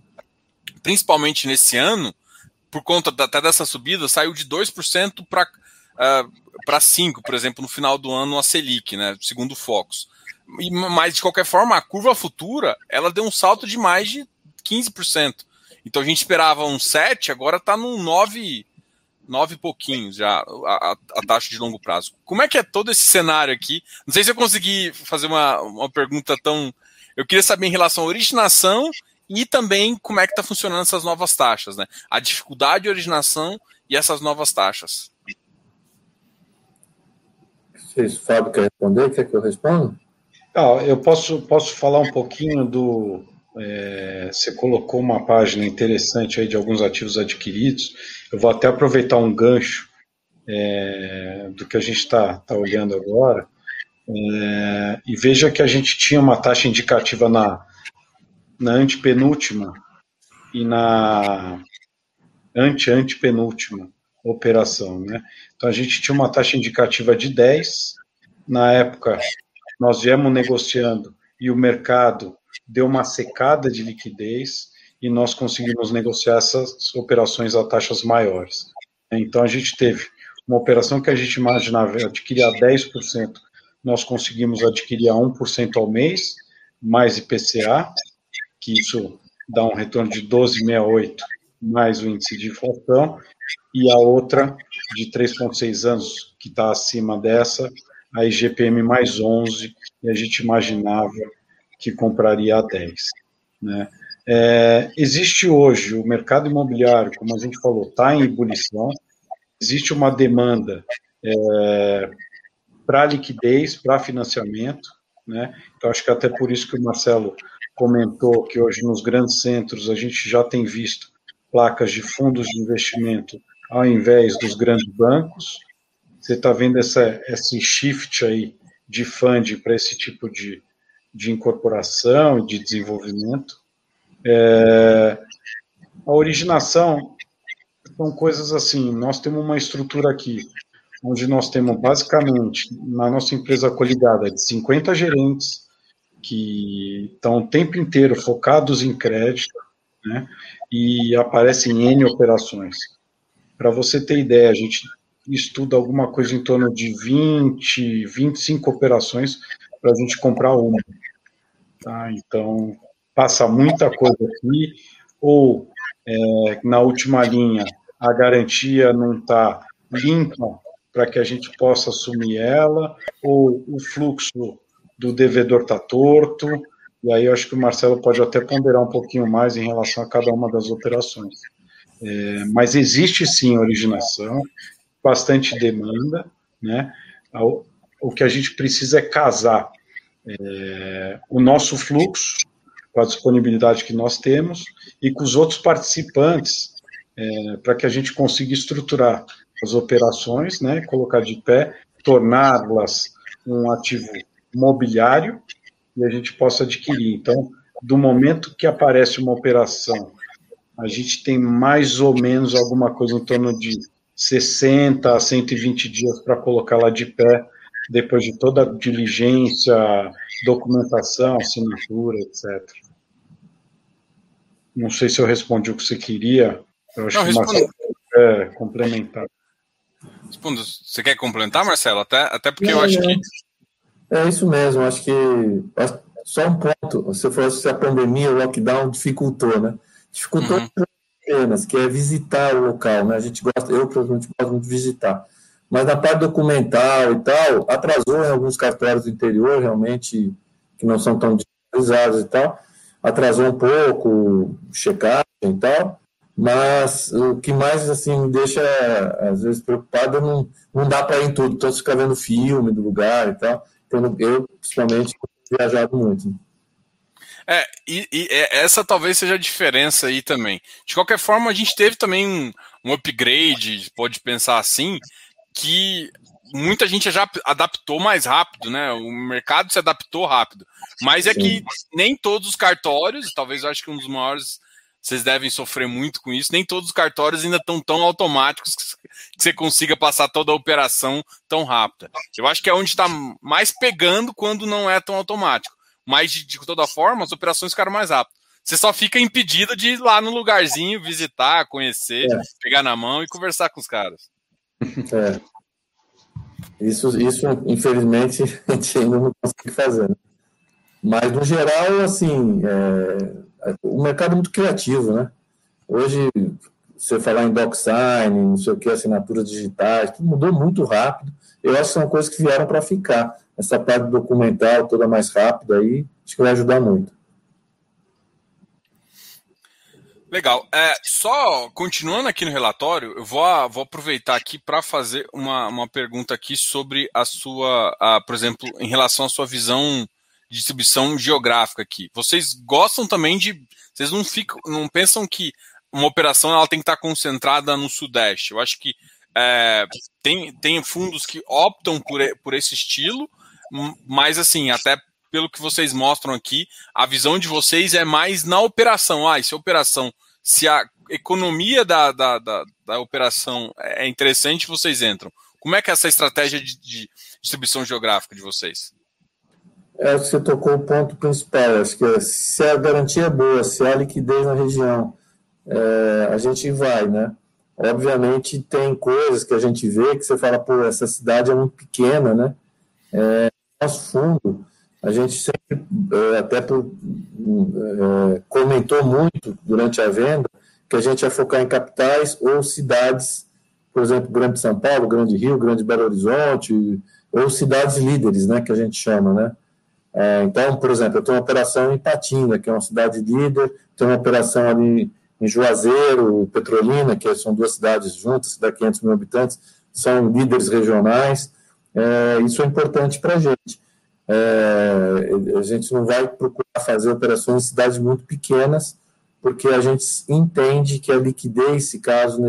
Speaker 1: principalmente nesse ano, por conta da, até dessa subida, saiu de 2% para uh, para 5%, por exemplo, no final do ano a Selic, né, segundo o Focus. E, mas, de qualquer forma, a curva futura ela deu um salto de mais de 15%. Então a gente esperava um 7, agora está num 9, 9 e pouquinhos já a, a, taxa de longo prazo. Como é que é todo esse cenário aqui? Não sei se eu consegui fazer uma, uma pergunta tão. Eu queria saber em relação à originação e também como é que está funcionando essas novas taxas, né? A dificuldade de originação e essas novas taxas.
Speaker 2: Se o Fábio quer responder, quer que eu responda?
Speaker 3: Ah, eu posso, posso falar um pouquinho do, é, você colocou uma página interessante aí de alguns ativos adquiridos. Eu vou até aproveitar um gancho é, do que a gente está tá olhando agora. É, e veja que a gente tinha uma taxa indicativa na, na antepenúltima e na ante-antepenúltima operação. Né? Então a gente tinha uma taxa indicativa de 10. Na época, nós viemos negociando e o mercado deu uma secada de liquidez e nós conseguimos negociar essas operações a taxas maiores. Então, a gente teve uma operação que a gente imaginava adquirir a 10%, nós conseguimos adquirir a 1% ao mês, mais IPCA, que isso dá um retorno de 12,68, mais o índice de inflação, e a outra de 3,6 anos, que está acima dessa, a IGPM mais 11, e a gente imaginava que compraria a 10. Né? É, existe hoje o mercado imobiliário, como a gente falou, está em ebulição, existe uma demanda é, para liquidez, para financiamento, né? Então acho que até por isso que o Marcelo comentou que hoje nos grandes centros a gente já tem visto placas de fundos de investimento ao invés dos grandes bancos. Você está vendo essa, esse shift aí de funding para esse tipo de, de incorporação e de desenvolvimento. É, a originação são coisas assim, nós temos uma estrutura aqui, onde nós temos basicamente, na nossa empresa coligada, de 50 gerentes, que estão o tempo inteiro focados em crédito, né, e aparecem em N operações. Para você ter ideia, a gente estuda alguma coisa em torno de 20, 25 operações para a gente comprar uma. Tá? Então, passa muita coisa aqui, ou é, na última linha, a garantia não está limpa para que a gente possa assumir ela, ou o fluxo do devedor está torto, e aí eu acho que o Marcelo pode até ponderar um pouquinho mais em relação a cada uma das operações. É, mas existe sim originação, bastante demanda, né? O, o que a gente precisa é casar é, o nosso fluxo com a disponibilidade que nós temos e com os outros participantes é, para que a gente consiga estruturar as operações, né, colocar de pé, torná-las um ativo mobiliário e a gente possa adquirir. Então, do momento que aparece uma operação, a gente tem mais ou menos alguma coisa em torno de 60 a 120 dias para colocá-la de pé, depois de toda a diligência, documentação, assinatura, etc. Não sei se eu respondi o que você queria. Eu acho Não, que Marcelo é complementar.
Speaker 1: Você quer complementar, Marcelo? Até, até porque eu acho que.
Speaker 2: É isso mesmo, acho que. Só um ponto. Você falou se a pandemia, o lockdown dificultou, né? Dificultou uhum. apenas, que é visitar o local, né? A gente gosta, eu, provavelmente, gosto muito de visitar. Mas na parte documental e tal, atrasou em alguns cartórios do interior, realmente, que não são tão digitalizados e tal. Atrasou um pouco, checagem e tal. Mas o que mais assim me deixa, às vezes, preocupado, não, não dá para ir em tudo. Então, ficar vendo filme do lugar e tal. Então, eu, principalmente, viajado muito.
Speaker 1: É, e, e, essa talvez seja a diferença aí também. De qualquer forma, a gente teve também um, um upgrade, pode pensar assim, que muita gente já adaptou mais rápido, né? O mercado se adaptou rápido. Mas é que nem todos os cartórios, talvez eu acho que um dos maiores vocês devem sofrer muito com isso. Nem todos os cartórios ainda estão tão automáticos que você consiga passar toda a operação tão rápida. Eu acho que é onde está mais pegando quando não é tão automático. Mas, de, de toda forma, as operações ficaram mais rápidas. Você só fica impedido de ir lá no lugarzinho, visitar, conhecer, é. pegar na mão e conversar com os caras.
Speaker 2: É. Isso, isso, infelizmente, a gente ainda não consegue fazer. Né? Mas, no geral, assim, é o mercado é muito criativo, né? Hoje, você falar em DocSign, não sei o que, assinaturas digitais, tudo mudou muito rápido. Eu acho que são coisas que vieram para ficar. Essa parte documental toda mais rápida aí, acho que vai ajudar muito.
Speaker 1: Legal. É, só continuando aqui no relatório, eu vou, vou aproveitar aqui para fazer uma, uma pergunta aqui sobre a sua, a, por exemplo, em relação à sua visão distribuição geográfica aqui. Vocês gostam também de. Vocês não ficam, não pensam que uma operação ela tem que estar concentrada no Sudeste. Eu acho que é, tem, tem fundos que optam por, por esse estilo, mas assim, até pelo que vocês mostram aqui, a visão de vocês é mais na operação. Ah, se a operação, se a economia da, da, da, da operação é interessante, vocês entram. Como é que é essa estratégia de, de distribuição geográfica de vocês?
Speaker 2: É você tocou o ponto principal. Acho que se a garantia é boa, se há liquidez na região, é, a gente vai, né? Obviamente tem coisas que a gente vê que você fala, pô, essa cidade é muito pequena, né? É, nosso fundo, a gente sempre, é, até por, é, comentou muito durante a venda, que a gente ia focar em capitais ou cidades, por exemplo, Grande São Paulo, Grande Rio, Grande Belo Horizonte, ou cidades líderes, né, que a gente chama, né? É, então, por exemplo, eu tenho uma operação em Patinga, que é uma cidade líder, tenho uma operação ali em Juazeiro, Petrolina, que são duas cidades juntas, de 500 mil habitantes, são líderes regionais. É, isso é importante para a gente. É, a gente não vai procurar fazer operações em cidades muito pequenas, porque a gente entende que a liquidez, se caso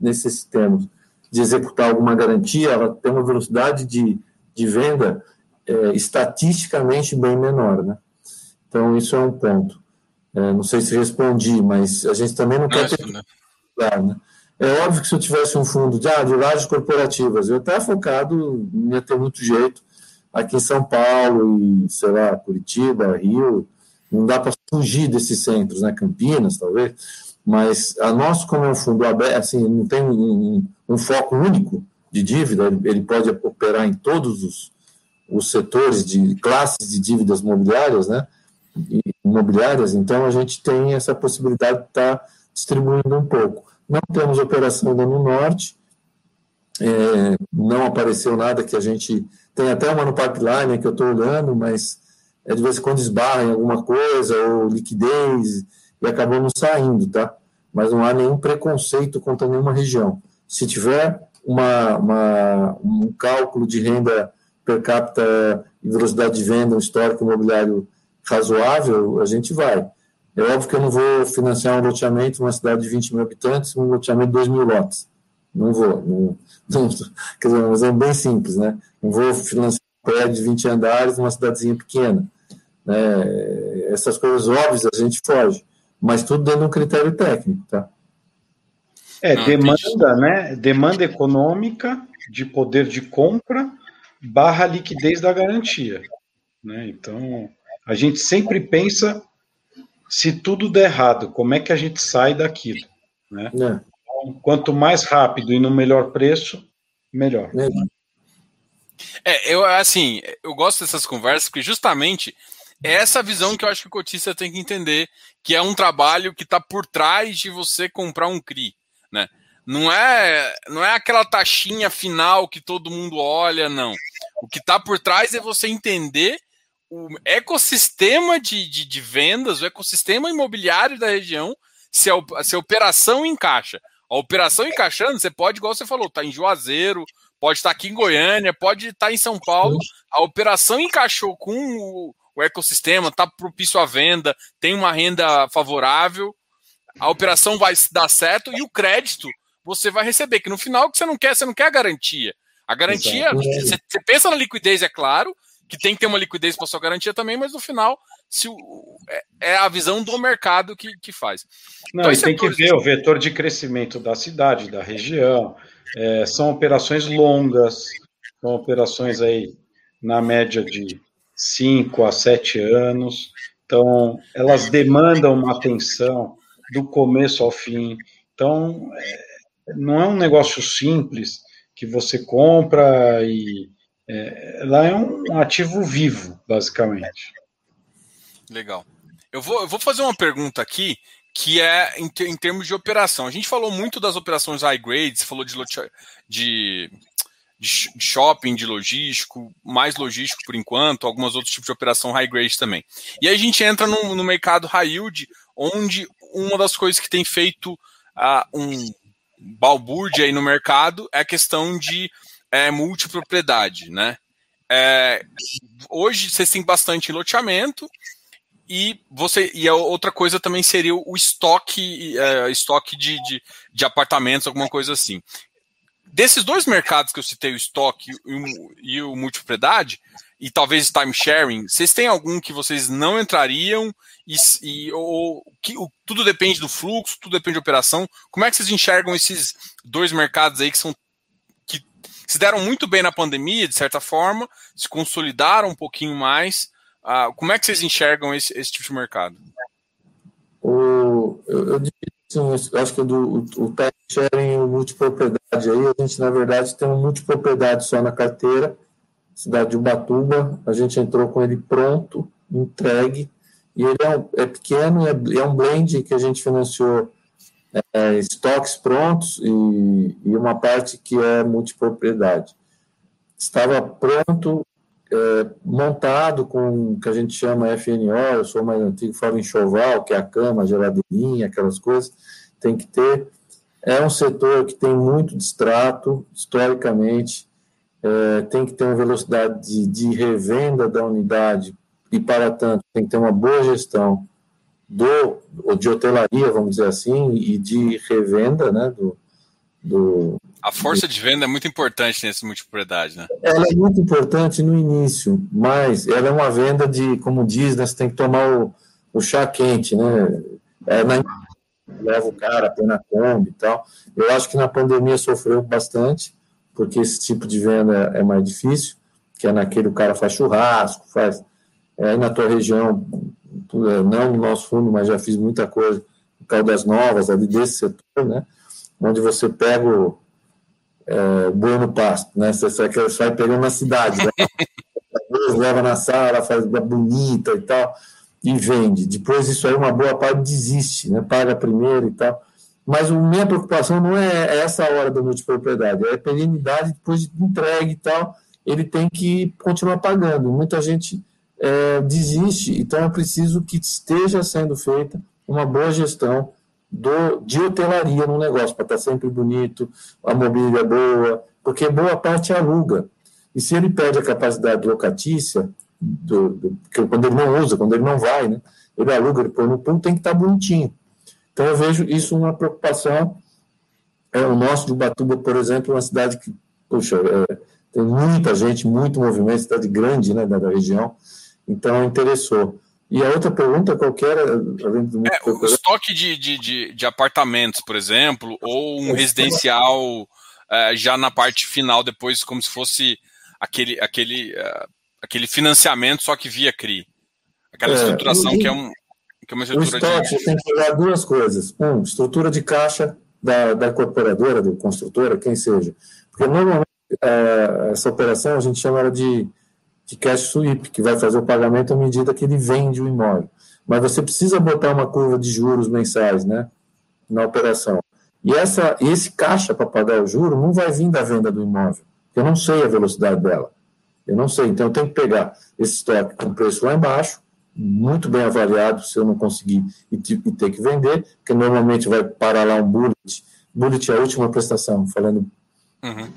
Speaker 2: necessitemos de executar alguma garantia, ela tem uma velocidade de, de venda é, estatisticamente bem menor, né? Então, isso é um ponto. É, não sei se respondi, mas a gente também não quer ter... Né? né? É óbvio que se eu tivesse um fundo de, ah, de lajes corporativas, eu até focado, não ia ter muito jeito, aqui em São Paulo e, sei lá, Curitiba, Rio, não dá para fugir desses centros, né? Campinas, talvez, mas a nosso, como é um fundo aberto, assim, não tem um, um foco único de dívida, ele pode operar em todos os, os setores de classes de dívidas imobiliárias, né? Imobiliárias, então a gente tem essa possibilidade de estar tá distribuindo um pouco. Não temos operação ainda no norte, é, não apareceu nada que a gente. Tem até uma no pipeline que eu estou olhando, mas é de vez em quando esbarra em alguma coisa, ou liquidez, e não saindo, tá? Mas não há nenhum preconceito contra nenhuma região. Se tiver, uma, uma, um cálculo de renda per capita e velocidade de venda, um histórico imobiliário razoável, a gente vai. É óbvio que eu não vou financiar um loteamento numa cidade de 20 mil habitantes, um loteamento de 2 mil lotes. Não vou. Não, não, quer dizer, um exemplo bem simples, né? Não vou financiar um prédio de 20 andares numa cidadezinha pequena. Né? Essas coisas óbvias a gente foge, mas tudo dentro de um critério técnico, tá?
Speaker 3: É, demanda, né? Demanda econômica, de poder de compra, barra liquidez da garantia. Né? Então, a gente sempre pensa se tudo der errado, como é que a gente sai daquilo? Né? É. Então, quanto mais rápido e no melhor preço, melhor.
Speaker 1: É, eu assim, eu gosto dessas conversas porque justamente é essa visão que eu acho que o cotista tem que entender, que é um trabalho que está por trás de você comprar um CRI, né? Não é, não é aquela taxinha final que todo mundo olha, não. O que está por trás é você entender o ecossistema de, de, de, vendas, o ecossistema imobiliário da região, se a, se a operação encaixa. A operação encaixando, você pode, igual você falou, estar tá em Juazeiro, pode estar tá aqui em Goiânia, pode estar tá em São Paulo. A operação encaixou com o, o ecossistema, está propício à venda, tem uma renda favorável, a operação vai dar certo e o crédito você vai receber, que no final o que você não quer, você não quer a garantia. A garantia, você, você pensa na liquidez, é claro, que tem que ter uma liquidez para sua garantia também, mas no final se o, é, é, a visão do mercado que, que faz.
Speaker 3: Não, então, e tem setores... que ver o vetor de crescimento da cidade, da região. É, são operações longas, são operações aí na média de 5 a 7 anos. Então, elas demandam uma atenção do começo ao fim. Então, é, não é um negócio simples que você compra e é, ela é um ativo vivo, basicamente.
Speaker 1: Legal. Eu vou, eu vou fazer uma pergunta aqui que é em, em, termos de operação. A gente falou muito das operações high grade, você falou de, de, de shopping, de logístico, mais logístico por enquanto, alguns outros tipos de operação high grade também. E aí a gente entra no, no mercado high yield, onde uma das coisas que tem feito uh, um balbúrdia aí no mercado é a questão de é, multipropriedade, né? É, hoje vocês têm bastante loteamento e você e a outra coisa também seria o estoque, é, estoque de, de, de, apartamentos, alguma coisa assim. Desses dois mercados que eu citei, o estoque e o, e o multipropriedade, e talvez time sharing, vocês têm algum que vocês não entrariam e, e ou, que, o, tudo depende do fluxo, tudo depende da operação. Como é que vocês enxergam esses dois mercados aí que são se deram muito bem na pandemia, de certa forma, se consolidaram um pouquinho mais. Ah, como é que vocês enxergam esse, esse tipo de mercado?
Speaker 2: O, eu, eu, assim, acho que do, o, o sharing e o multipropriedade aí, a gente, na verdade, tem um multipropriedade só na carteira, cidade de Ubatuba, a gente entrou com ele pronto, entregue, e ele é, um, é pequeno, é, é um blend que a gente financiou é, estoques prontos e, e, uma parte que é multipropriedade. Estava pronto, é, montado com o que a gente chama FNO, eu sou mais antigo, falo enxoval, que é a cama, a geladeirinha, aquelas coisas, tem que ter. É um setor que tem muito distrato, historicamente, é, tem que ter uma velocidade de, de revenda da unidade e, para tanto, tem que ter uma boa gestão do, de hotelaria, vamos dizer assim, e de revenda, né, do, do
Speaker 1: a força de venda é muito importante nessa multipropriedade, né?
Speaker 2: Ela é muito importante no início, mas ela é uma venda de, como diz, né, você tem que tomar o, o chá quente, né? É na, leva o cara, põe na Kombi e tal. Eu acho que na pandemia sofreu bastante, porque esse tipo de venda é mais difícil, que é naquele o cara faz churrasco, faz. É, aí na tua região não no nosso fundo, mas já fiz muita coisa no Caldas Novas, ali desse setor, né? Onde você pega o é, boi no pasto, né? Você, você vai pegando na cidade, né? leva na sala, faz bonita e tal, e vende. Depois isso aí uma boa parte desiste, né? Paga primeiro e tal. Mas a minha preocupação não é essa hora da multipropriedade, é a perenidade depois de entregue e tal, ele tem que continuar pagando. Muita gente é, desiste. Então é preciso que esteja sendo feita uma boa gestão do, de hotelaria no negócio, para estar tá sempre bonito, a mobília boa, porque boa parte aluga. E se ele perde a capacidade locatícia, do, do, quando ele não usa, quando ele não vai, né, ele aluga, ele põe no pool, tem que estar tá bonitinho. Então eu vejo isso uma preocupação. É, o nosso de Ubatuba, por exemplo, é uma cidade que, puxa, é, tem muita gente, muito movimento, cidade grande né, da, da região, então interessou. E a outra pergunta, qualquer.
Speaker 1: É, o estoque de, de, de, de, apartamentos, por exemplo, ou um residencial é, já na parte final, depois, como se fosse aquele, aquele, uh, aquele financiamento, só que via CRI. Aquela é, estruturação que é, um, que é uma
Speaker 2: estrutura o estoque de... tem que olhar duas coisas. Um, estrutura de caixa da, da corporadora, da construtora, quem seja. Porque normalmente é, essa operação a gente chama ela de de cash sweep, que vai fazer o pagamento à medida que ele vende o imóvel. Mas você precisa botar uma curva de juros mensais, né, na operação. E essa, esse caixa para pagar o juro não vai vir da venda do imóvel. Eu não sei a velocidade dela. Eu não sei. Então eu tenho que pegar esse estoque com preço lá embaixo, muito bem avaliado, se eu não conseguir e, e ter que vender, porque normalmente vai parar lá um bullet. Bullet é a última prestação, falando uhum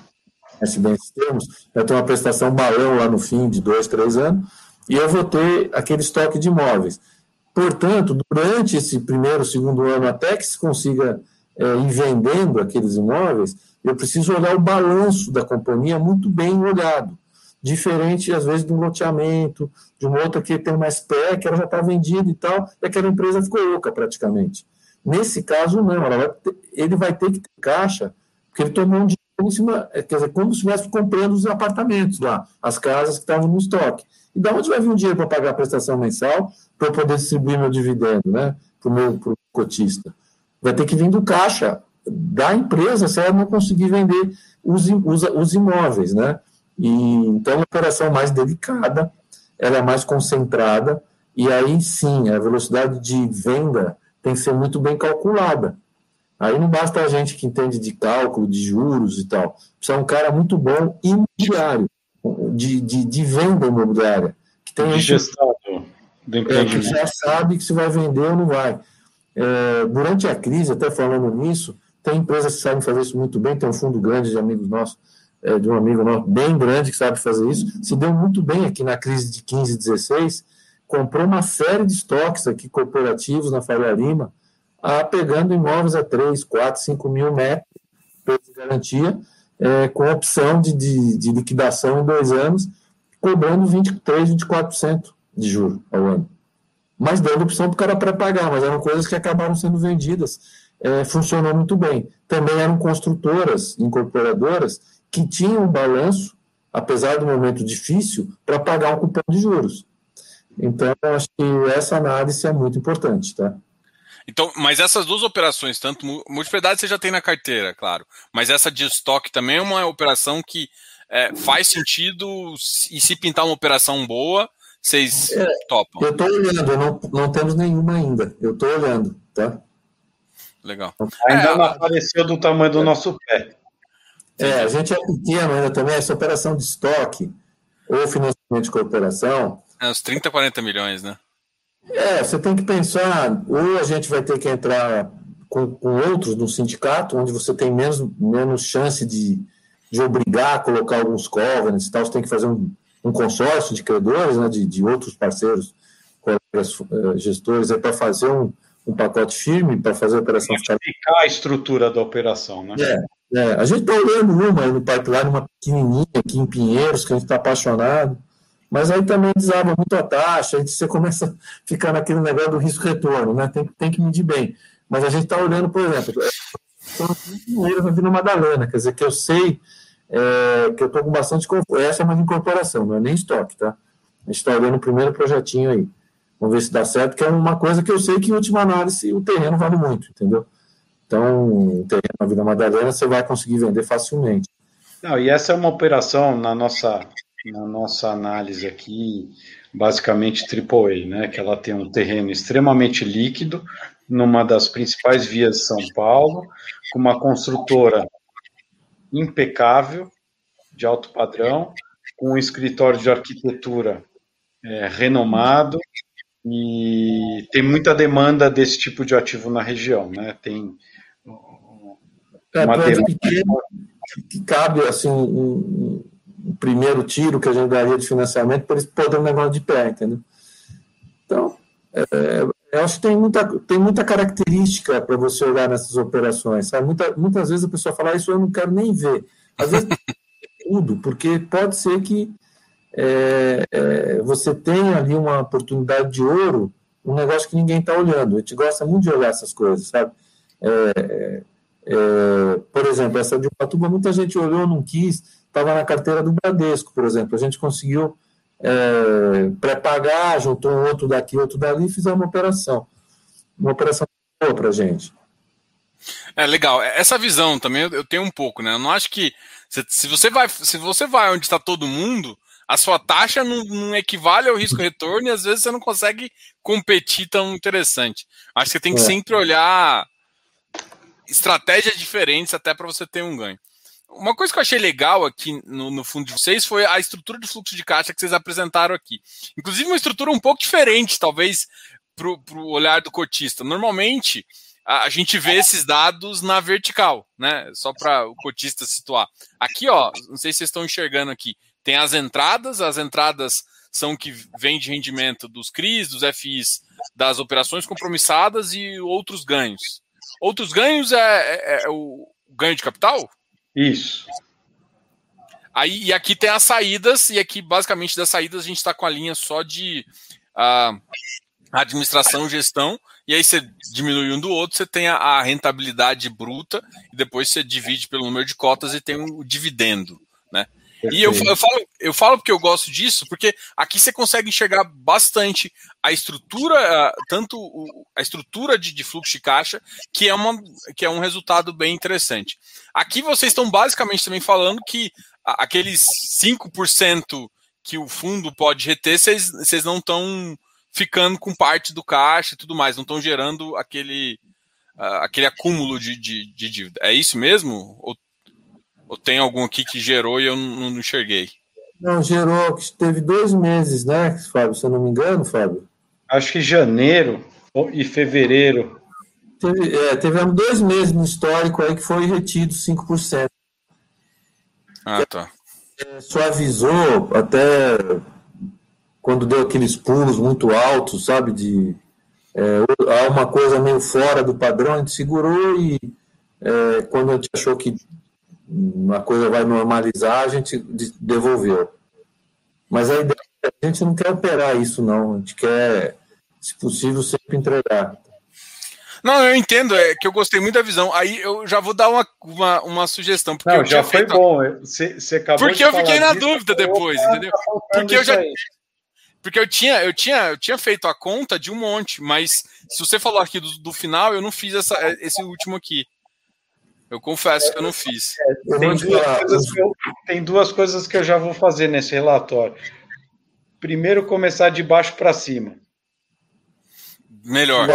Speaker 2: conhece bem termos, vai ter uma prestação balão lá no fim de dois, três anos, e eu vou ter aquele estoque de imóveis. Portanto, durante esse primeiro, segundo ano, até que se consiga é, ir vendendo aqueles imóveis, eu preciso olhar o balanço da companhia muito bem olhado. Diferente, às vezes, de um loteamento, de uma outra que tem mais pé, que ela já está vendida e tal, e aquela empresa ficou louca praticamente. Nesse caso, não, vai ter, ele vai ter que ter caixa, porque ele tomou um em cima, é, quer dizer, como se estivesse comprando os apartamentos lá, as casas que estavam no estoque. E da onde vai vir o dinheiro para pagar a prestação mensal para eu poder distribuir meu dividendo, né, para o meu pro cotista? Vai ter que vir do caixa da empresa se ela não conseguir vender os, os, os imóveis, né? E, então, é uma operação mais delicada, ela é mais concentrada, e aí sim, a velocidade de venda tem que ser muito bem calculada. Aí não basta a gente que entende de cálculo, de juros e tal. Precisa um cara muito bom imobiliário, de, de, de venda imobiliária. Que tem de
Speaker 3: gestão do empreendimento.
Speaker 2: É, que já sabe que se vai vender ou não vai. É, durante a crise, até falando nisso, tem empresas que sabem fazer isso muito bem, tem um fundo grande de amigos nossos, é, de um amigo nosso bem grande que sabe fazer isso, se deu muito bem aqui na crise de 15 e 16, comprou uma série de estoques aqui corporativos na Faria Lima, a, pegando imóveis a 3, 4, 5 mil metros de garantia, é, com opção de, de, de, liquidação em dois anos, cobrando 23, 24% de juro ao ano. Mas dando opção para o cara pré-pagar, mas eram coisas que acabaram sendo vendidas. É, funcionou muito bem. Também eram construtoras, incorporadoras, que tinham um balanço, apesar do momento difícil, para pagar um cupom de juros. Então, acho que essa análise é muito importante, tá?
Speaker 1: Então, mas essas duas operações, tanto multipropriedade você já tem na carteira, claro, mas essa de estoque também é uma operação que é, faz sentido e se pintar uma operação boa, vocês é, topam.
Speaker 2: Eu estou olhando, não, não temos nenhuma ainda. Eu estou olhando, tá?
Speaker 1: Legal.
Speaker 3: Ainda é, não apareceu do tamanho do nosso pé.
Speaker 2: É, a gente é pequeno ainda também, essa operação de estoque ou financiamento de corporação.
Speaker 1: É uns 30, 40 milhões, né?
Speaker 2: É, você tem que pensar, ou a gente vai ter que entrar com, com outros no sindicato, onde você tem menos, menos chance de, de obrigar a colocar alguns covenants e tal, você tem que fazer um, um consórcio de credores, né, de, de outros parceiros, colegas uh, gestores, é para fazer um, um pacote firme, para fazer a operação
Speaker 3: ficar... a estrutura da operação, né?
Speaker 2: É, é. a gente está olhando uma no pipeline, uma pequenininha aqui em Pinheiros, que a gente está apaixonado, mas aí também desaba muito a taxa, aí você começa a ficar naquele negócio do risco-retorno, né? Tem, tem que medir bem. Mas a gente está olhando, por exemplo, dinheiro na Vila Madalena, quer dizer, que eu sei é, que eu estou com bastante. Essa é uma incorporação, não é nem estoque, tá? A gente está olhando o primeiro projetinho aí. Vamos ver se dá certo, que é uma coisa que eu sei que, em última análise, o terreno vale muito, entendeu? Então, o terreno na Vila Madalena você vai conseguir vender facilmente.
Speaker 3: Não, e essa é uma operação na nossa na nossa análise aqui, basicamente AAA, né, que ela tem um terreno extremamente líquido, numa das principais vias de São Paulo, com uma construtora impecável, de alto padrão, com um escritório de arquitetura é, renomado, E tem muita demanda desse tipo de ativo na região, né? Tem
Speaker 2: é, uma demanda... pequeno, que cabe assim um, um, primeiro tiro que a gente daria de financiamento para eles poderem um negócio de pé, entendeu? Então, é, eu acho que tem muita, tem muita característica para você olhar nessas operações. Sabe? Muita, muitas vezes a pessoa fala, ah, isso eu não quero nem ver. Às vezes tudo, porque pode ser que é, é, você tenha ali uma oportunidade de ouro, um negócio que ninguém está olhando. A gente gosta muito de olhar essas coisas, sabe? É, é por exemplo, essa de Ubatuba, muita gente olhou, não quis, estava na carteira do Bradesco, por exemplo. A gente conseguiu é, pré-pagar, juntou um outro daqui, outro dali, e fizemos uma operação. Uma operação boa para a gente.
Speaker 1: É legal. Essa visão também eu tenho um pouco, né? Eu não acho que se você vai, se você vai onde está todo mundo, a sua taxa não, não equivale ao risco retorno e às vezes você não consegue competir tão interessante. Acho que você tem que é. sempre olhar estratégias diferentes até para você ter um ganho. Uma coisa que eu achei legal aqui no, no, fundo de vocês foi a estrutura de fluxo de caixa que vocês apresentaram aqui. Inclusive, uma estrutura um pouco diferente, talvez, para o olhar do cotista. Normalmente, a, a, gente vê esses dados na vertical, né? Só para o cotista situar. Aqui, ó, não sei se vocês estão enxergando aqui. Tem as entradas, as entradas são que vêm de rendimento dos CRIs, dos FIs, das operações compromissadas e outros ganhos. Outros ganhos é, é, é o ganho de capital?
Speaker 3: Isso.
Speaker 1: Aí, e aqui tem as saídas, e aqui, basicamente, das saídas, a gente está com a linha só de uh, administração, gestão, e aí você diminui um do outro, você tem a, a, rentabilidade bruta, e depois você divide pelo número de cotas e tem o um dividendo. E eu, eu, falo, eu falo porque eu gosto disso, porque aqui você consegue enxergar bastante a estrutura, tanto a estrutura de, de, fluxo de caixa, que é, uma, que é um resultado bem interessante. Aqui vocês estão basicamente também falando que aqueles 5% que o fundo pode reter, vocês, vocês não estão ficando com parte do caixa e tudo mais, não estão gerando aquele, uh, aquele acúmulo de, de, de, dívida. É isso mesmo? Ou ou tem algum aqui que gerou e eu não, não enxerguei?
Speaker 2: Não, gerou, teve dois meses, né, Fábio? Se eu não me engano, Fábio.
Speaker 3: Acho que janeiro e fevereiro.
Speaker 2: Teve, é, teve dois meses no histórico aí que foi retido 5%.
Speaker 1: Ah, tá.
Speaker 2: É, suavizou até quando deu aqueles pulos muito altos, sabe? De é, uma coisa meio fora do padrão, a gente segurou e é, quando a gente achou que uma coisa vai normalizar, a gente devolveu. Mas a ideia é a gente não quer operar isso, não. A gente quer, se possível, sempre entregar.
Speaker 1: Não, eu entendo, é que eu gostei muito da visão. Aí eu já vou dar uma, uma, uma sugestão. Porque
Speaker 3: não, já foi feito... bom. Você, você acabou
Speaker 1: Porque eu fiquei na dúvida depois, entendeu? Porque eu já. Porque eu tinha, eu, tinha, eu tinha feito a conta de um monte, mas se você falou aqui do, do final, eu não fiz essa, esse último aqui. Eu confesso que eu não fiz.
Speaker 3: É, tem, duas eu, tem, duas coisas que eu já vou fazer nesse relatório. Primeiro, começar de baixo para cima.
Speaker 1: Melhor.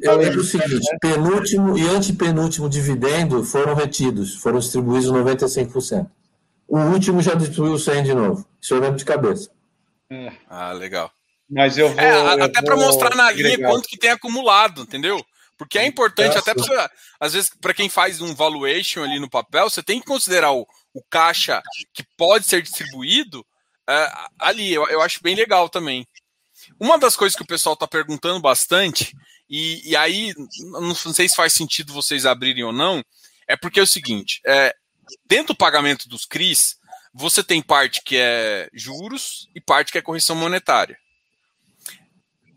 Speaker 2: Eu lembro o seguinte: penúltimo e antepenúltimo dividendo foram retidos, foram distribuídos 95%. O último já distribuiu 100 de novo. Isso eu lembro de cabeça.
Speaker 1: É. Ah, legal.
Speaker 3: Mas eu vou.
Speaker 1: É, até para mostrar na linha quanto que tem acumulado, entendeu? Porque é importante, até pra, às vezes, para quem faz um valuation ali no papel, você tem que considerar o, o caixa que pode ser distribuído é, ali. Eu, eu acho bem legal também. Uma das coisas que o pessoal está perguntando bastante, e, e, aí não sei se faz sentido vocês abrirem ou não, é porque é o seguinte: é, dentro do pagamento dos CRIs, você tem parte que é juros e parte que é correção monetária.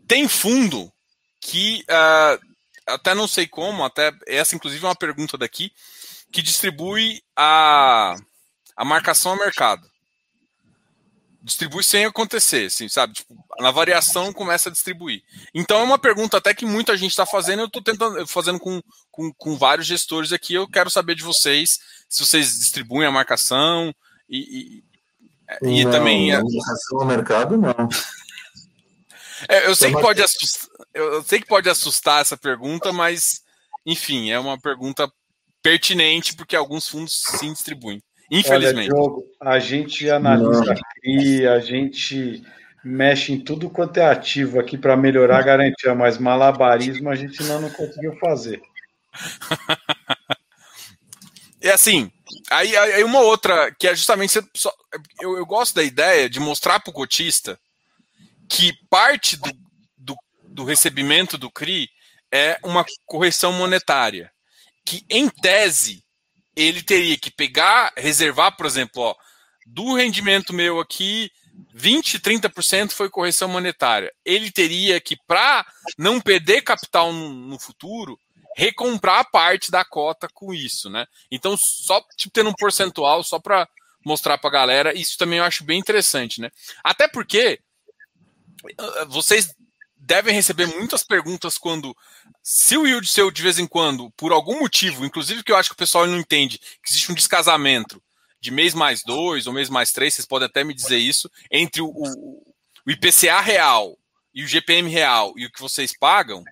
Speaker 1: Tem fundo que uh, até não sei como, até essa inclusive é uma pergunta daqui, que distribui a, a marcação ao mercado. Distribui sem acontecer, assim, sabe? Tipo, na variação começa a distribuir. Então é uma pergunta até que muita gente está fazendo, eu estou tentando fazendo com, com, com, vários gestores aqui, eu quero saber de vocês se vocês distribuem a marcação e,
Speaker 2: e, e não, também. A marcação ao mercado, não.
Speaker 1: É, eu sei que pode assustar, eu sei que pode assustar essa pergunta, mas enfim, é uma pergunta pertinente porque alguns fundos sim distribuem. Infelizmente.
Speaker 3: Olha, Diogo, a gente analisa CRI, a gente mexe em tudo quanto é ativo aqui para melhorar a garantia, mas malabarismo a gente ainda não conseguiu fazer.
Speaker 1: É assim, aí, aí uma outra, que é justamente. Eu, eu gosto da ideia de mostrar para o cotista que parte do, do, recebimento do CRI é uma correção monetária. Que, em tese, ele teria que pegar, reservar, por exemplo, ó, do rendimento meu aqui, 20, 30% foi correção monetária. Ele teria que, para não perder capital no, no, futuro, recomprar parte da cota com isso, né? Então, só tipo, tendo um percentual, só para mostrar para a galera, isso também eu acho bem interessante, né? Até porque ah, vocês devem receber muitas perguntas quando se o yield seu de vez em quando, por algum motivo, inclusive que eu acho que o pessoal não entende, que existe um descasamento de mês mais dois ou mês mais três, vocês podem até me dizer isso, entre o, o, o IPCA real e o GPM real e o que vocês pagam,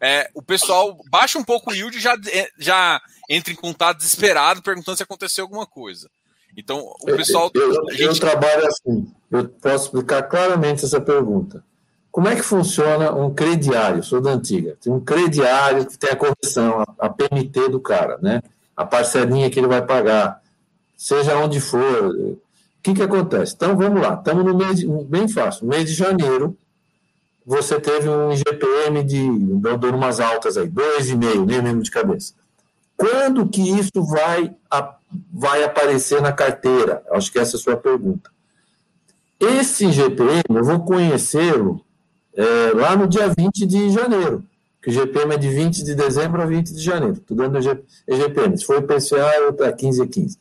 Speaker 1: é, o pessoal baixa um pouco o yield e já, é, já entra em contato desesperado perguntando se aconteceu alguma coisa. Então, o pessoal.
Speaker 2: Eu, eu, gente... eu trabalho assim, eu posso explicar claramente essa pergunta. Como é que funciona um crediário? Sou da antiga. Tem um crediário que tem a correção, a PMT do cara, né? A parcelinha que ele vai pagar seja onde for. O que, que acontece? Então, vamos lá. Estamos no mês, bem fácil, mês de janeiro, você teve um IGPM de, dando umas altas aí, 2,5, nem mesmo de cabeça. Quando que isso vai, vai aparecer na carteira? Acho que essa é a sua pergunta. Esse IGPM, eu vou conhecê-lo é, lá no dia 20 de janeiro, que o IGPM é de 20 de dezembro a 20 de janeiro. Estou dando IGPM. Se for IPCA, é 15 a 15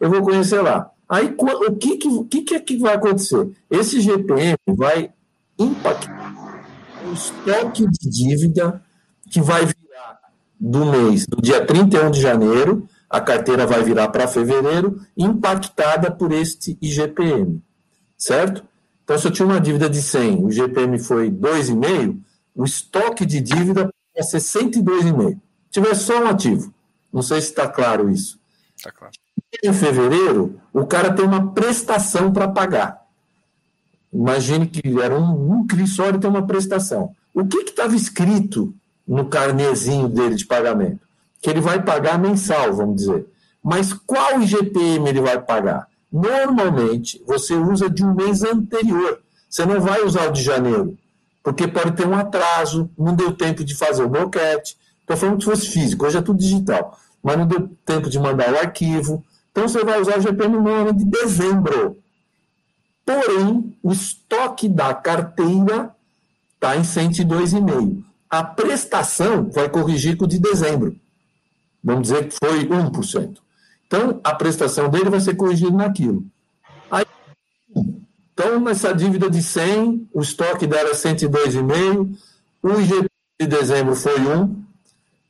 Speaker 2: eu vou conhecer lá. Aí, o que, que, que, é que vai acontecer? Esse GPM vai impactar o estoque de dívida que vai virar do mês, do dia 31 de janeiro, a carteira vai virar para fevereiro, impactada por este IGPM, certo? Então, se eu tinha uma dívida de 100, o IGPM foi 2,5, o estoque de dívida vai ser 102,5. Se tiver só um ativo. Não sei se está claro isso. Está claro em fevereiro, o cara tem uma prestação para pagar. Imagine que era um, um CRI só, ele tem uma prestação. O que estava escrito no carnezinho dele de pagamento? Que ele vai pagar mensal, vamos dizer. Mas qual IGPM ele vai pagar? Normalmente, você usa de um mês anterior. Você não vai usar o de janeiro, porque pode ter um atraso, não deu tempo de fazer o boquete. Estou falando que fosse físico, hoje é tudo digital. Mas não deu tempo de mandar o arquivo, então você vai usar o GPM no ano de dezembro. Porém, o estoque da carteira está em 102,5. A prestação vai corrigir com o de dezembro. Vamos dizer que foi 1%. Então, a prestação dele vai ser corrigida naquilo. Aí, então, nessa dívida de 100, o estoque dela é 102,5, o IGP de dezembro foi 1,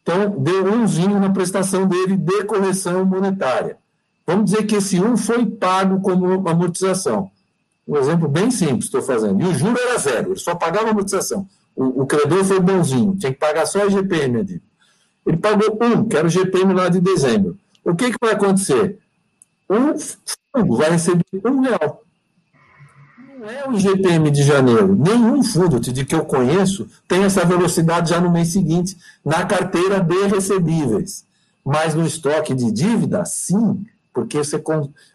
Speaker 2: então deu umzinho na prestação dele de correção monetária. Vamos dizer que esse 1 foi pago como amortização. Um exemplo bem simples estou fazendo. E o juro era zero, ele só pagava amortização. O, o credor foi bonzinho, tinha que pagar só a GPM ali. Ele pagou um, que era o GPM lá de dezembro. O que, que vai acontecer? Um fundo vai receber um real. Não é o GPM de janeiro. Nenhum fundo de que eu conheço tem essa velocidade já no mês seguinte, na carteira de recebíveis. Mas no estoque de dívida, sim, porque você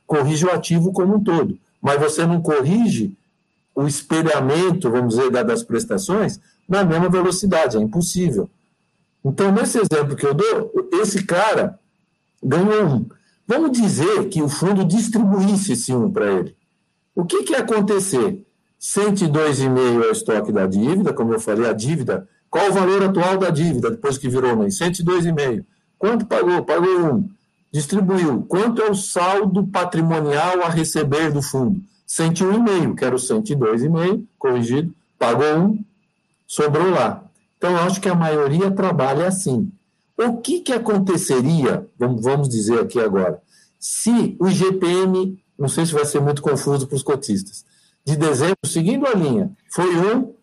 Speaker 2: corrige o ativo como um todo, mas você não corrige o espelhamento, vamos dizer, das prestações na mesma velocidade, é impossível. Então, nesse exemplo que eu dou, esse cara ganhou um. Vamos dizer que o fundo distribuísse esse um para ele. O que, que ia acontecer? 102,5 é o estoque da dívida, como eu falei, a dívida. Qual o valor atual da dívida depois que virou mês? 102,5. Quanto pagou? Pagou um distribuiu. Quanto é o saldo patrimonial a receber do fundo? 101,5, que era o 102,5, corrigido, pagou um, sobrou lá. Então, eu acho que a maioria trabalha assim. O que, que aconteceria, vamos dizer aqui agora, se o IGPM, não sei se vai ser muito confuso para os cotistas, de dezembro, seguindo a linha, foi um,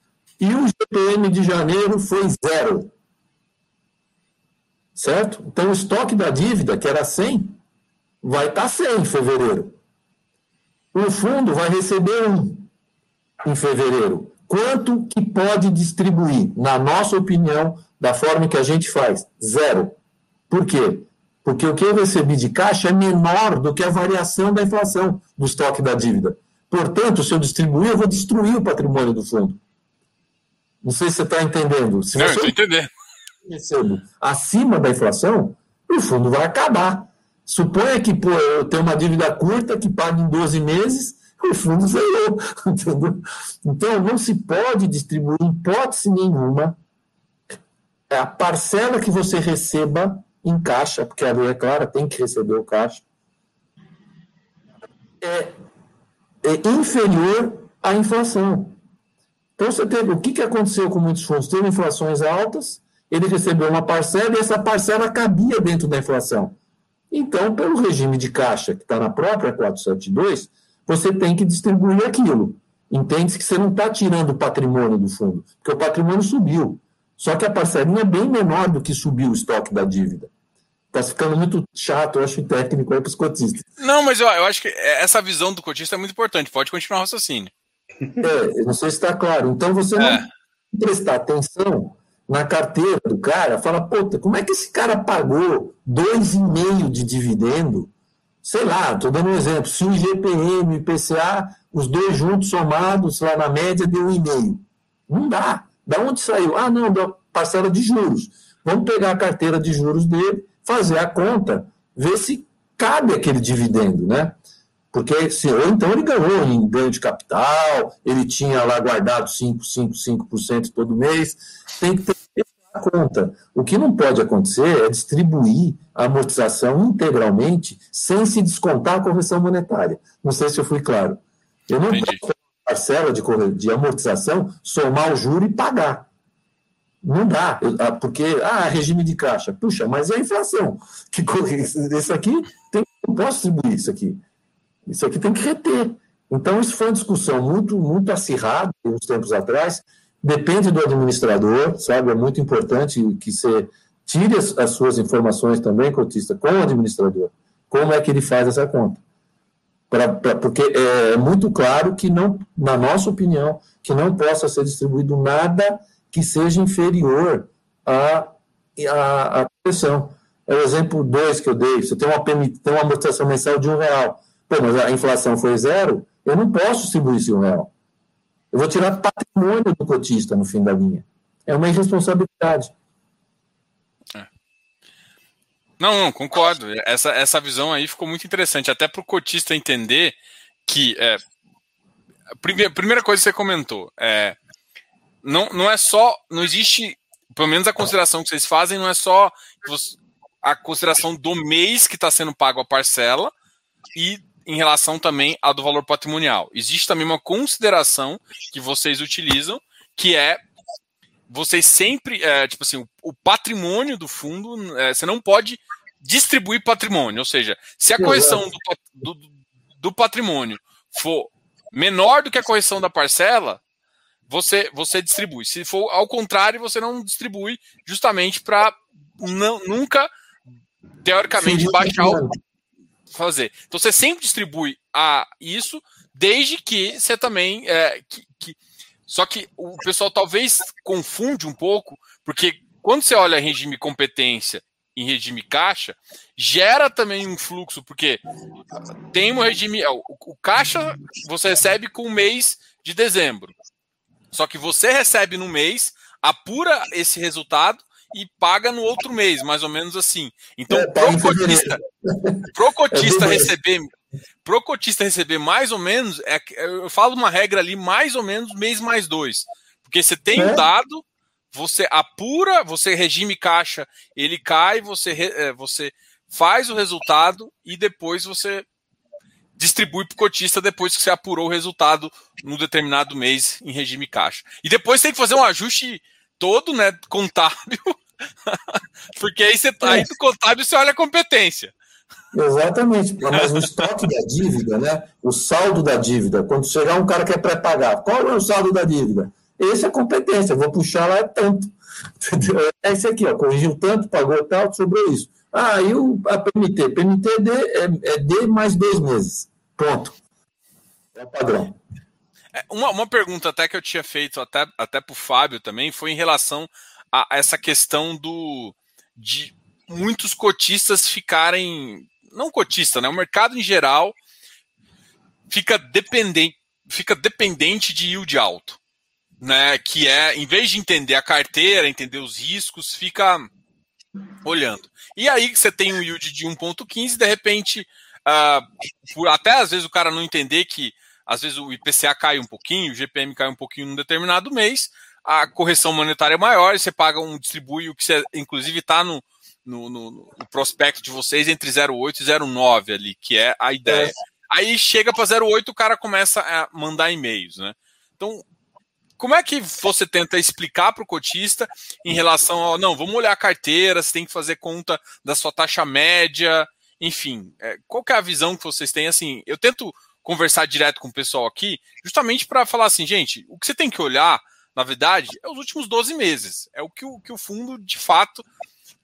Speaker 2: e o IGPM de janeiro foi zero certo? Então, o estoque da dívida, que era 100, vai estar tá 100 em fevereiro. O fundo vai receber um. em fevereiro? Quanto que pode distribuir? Na nossa opinião, da forma que a gente faz, zero. Por quê? Porque o que eu recebi de caixa é menor do que a variação da inflação do estoque da dívida. Portanto, se eu distribuir, eu vou destruir o patrimônio do fundo. Não sei se você está entendendo. Se
Speaker 1: Não,
Speaker 2: você
Speaker 1: estou entendendo.
Speaker 2: recebo acima da inflação, o fundo vai acabar. Suponha que pô, eu tenho uma dívida curta que paga em 12 meses, o fundo zerou. Entendeu? Então, não se pode distribuir, em hipótese nenhuma, a parcela que você receba em caixa, porque a lei é clara, tem que receber o caixa, é, é inferior à inflação. Então, você teve, o que, que aconteceu com muitos fundos? Teve inflações altas, ele recebeu uma parcela e essa parcela cabia dentro da inflação. Então, pelo regime de caixa que está na própria 472, você tem que distribuir aquilo. Entende-se que você não está tirando o patrimônio do fundo, porque o patrimônio subiu. Só que a parcelinha é bem menor do que subiu o estoque da dívida. Está ficando muito chato, eu acho, técnico aí para os cotistas.
Speaker 1: Não, mas eu, eu acho que essa visão do cotista é muito importante. Pode continuar o raciocínio.
Speaker 2: É, eu não sei se está claro. Então você não é. prestar atenção na carteira do cara, fala, puta, como é que esse cara pagou 2,5 de dividendo? Sei lá, estou dando um exemplo. Se o IGPM e o IPCA, os dois juntos somados, lá na média, deu 1,5. Não dá. Da onde saiu? Ah, não, da parcela de juros. Vamos pegar a carteira de juros dele, fazer a conta, ver se cabe aquele dividendo, né? Porque se, ou então ele ganhou em ganho de capital, ele tinha lá guardado 5, 5, 5% todo mês, tem que ter a conta. O que não pode acontecer é distribuir a amortização integralmente sem se descontar a correção monetária. Não sei se eu fui claro. Eu não Entendi. posso parcela de, de amortização, somar o juro e pagar. Não dá, ah, porque, ah, regime de caixa. Puxa, mas é a inflação. Que, isso aqui, tem, não posso distribuir isso aqui. Isso aqui tem que reter. Então, isso foi uma discussão muito, muito acirrada uns tempos atrás. Depende do administrador, sabe? É muito importante que você tire as, as suas informações também, cotista, com o administrador. Como é que ele faz essa conta? Pra, pra, porque é, é muito claro que não, na nossa opinião, que não possa ser distribuído nada que seja inferior à, à, à correção. É o exemplo 2 que eu dei. Você tem uma, tem uma amortização mensal de um real. Pô, mas a inflação foi zero, eu não posso distribuir esse um real. Eu vou tirar patrimônio do cotista no fim da linha. É uma irresponsabilidade.
Speaker 1: Não, não, concordo. Essa, essa visão aí ficou muito interessante, até para o cotista entender que. É, primeira, primeira coisa que você comentou, é, não, não é só. Não existe. Pelo menos a consideração que vocês fazem não é só a consideração do mês que está sendo pago a parcela e em relação também a do valor patrimonial. Existe também uma consideração que vocês utilizam, que é vocês sempre, é, tipo assim, o, o, patrimônio do fundo, é, você não pode distribuir patrimônio, ou seja, se a correção do, do, do, patrimônio for menor do que a correção da parcela, você, você distribui. Se for ao contrário, você não distribui, justamente para nunca, teoricamente, baixar o. Fazer. Então você sempre distribui a isso, desde que você também. É, que, que, só que o pessoal talvez confunde um pouco, porque quando você olha regime competência em regime caixa, gera também um fluxo, porque tem um regime. É, o, caixa você recebe com o mês de dezembro. Só que você recebe no mês, apura esse resultado e paga no outro mês, mais ou menos assim. Então, é, pro cotista, pro cotista é receber. Pro cotista receber mais ou menos, é, eu falo uma regra ali, mais ou menos mês mais dois. Porque você tem o um é? dado, você apura, você regime caixa, ele cai, você, é, você faz o resultado e depois você distribui para o cotista depois que você apurou o resultado no determinado mês em regime caixa. E depois tem que fazer um ajuste todo, né, contábil, porque aí, você, tá, aí do contábil você olha a competência.
Speaker 2: Exatamente, mas o estoque da dívida, né? O saldo da dívida, quando chegar um cara que é pré-pagar, qual é o saldo da dívida? Esse é competência, vou puxar lá tanto. É esse aqui, ó, corrigiu tanto, pagou tal, sobrou isso. Ah, e o, a PMT? PMT é D, é, é D mais dois meses. Ponto. É padrão.
Speaker 1: É, uma, uma pergunta até que eu tinha feito até, até para o Fábio também foi em relação a essa questão do de muitos cotistas ficarem. Não cotista, né? O mercado em geral fica dependente, fica dependente de yield alto. Né, que é, em vez de entender a carteira, entender os riscos, fica olhando. E aí você tem um yield de 1,15, de repente, uh, até às vezes o cara não entender que às vezes o IPCA cai um pouquinho, o GPM cai um pouquinho num determinado mês, a correção monetária é maior, você paga um distribui o que você, inclusive está no, no, no, no, prospecto de vocês entre 0,8 e 0,9 ali, que é a ideia. É. Aí chega para 0,8 o cara começa a mandar e-mails, né? Então, como é que você tenta explicar para o cotista em relação ao não, vamos olhar a carteira, você tem que fazer conta da sua taxa média, enfim, é, qual é a visão que vocês têm? Assim, eu tento conversar direto com o pessoal aqui, justamente para falar assim, gente, o que você tem que olhar, na verdade, é os últimos 12 meses. É o que o, que o fundo, de fato,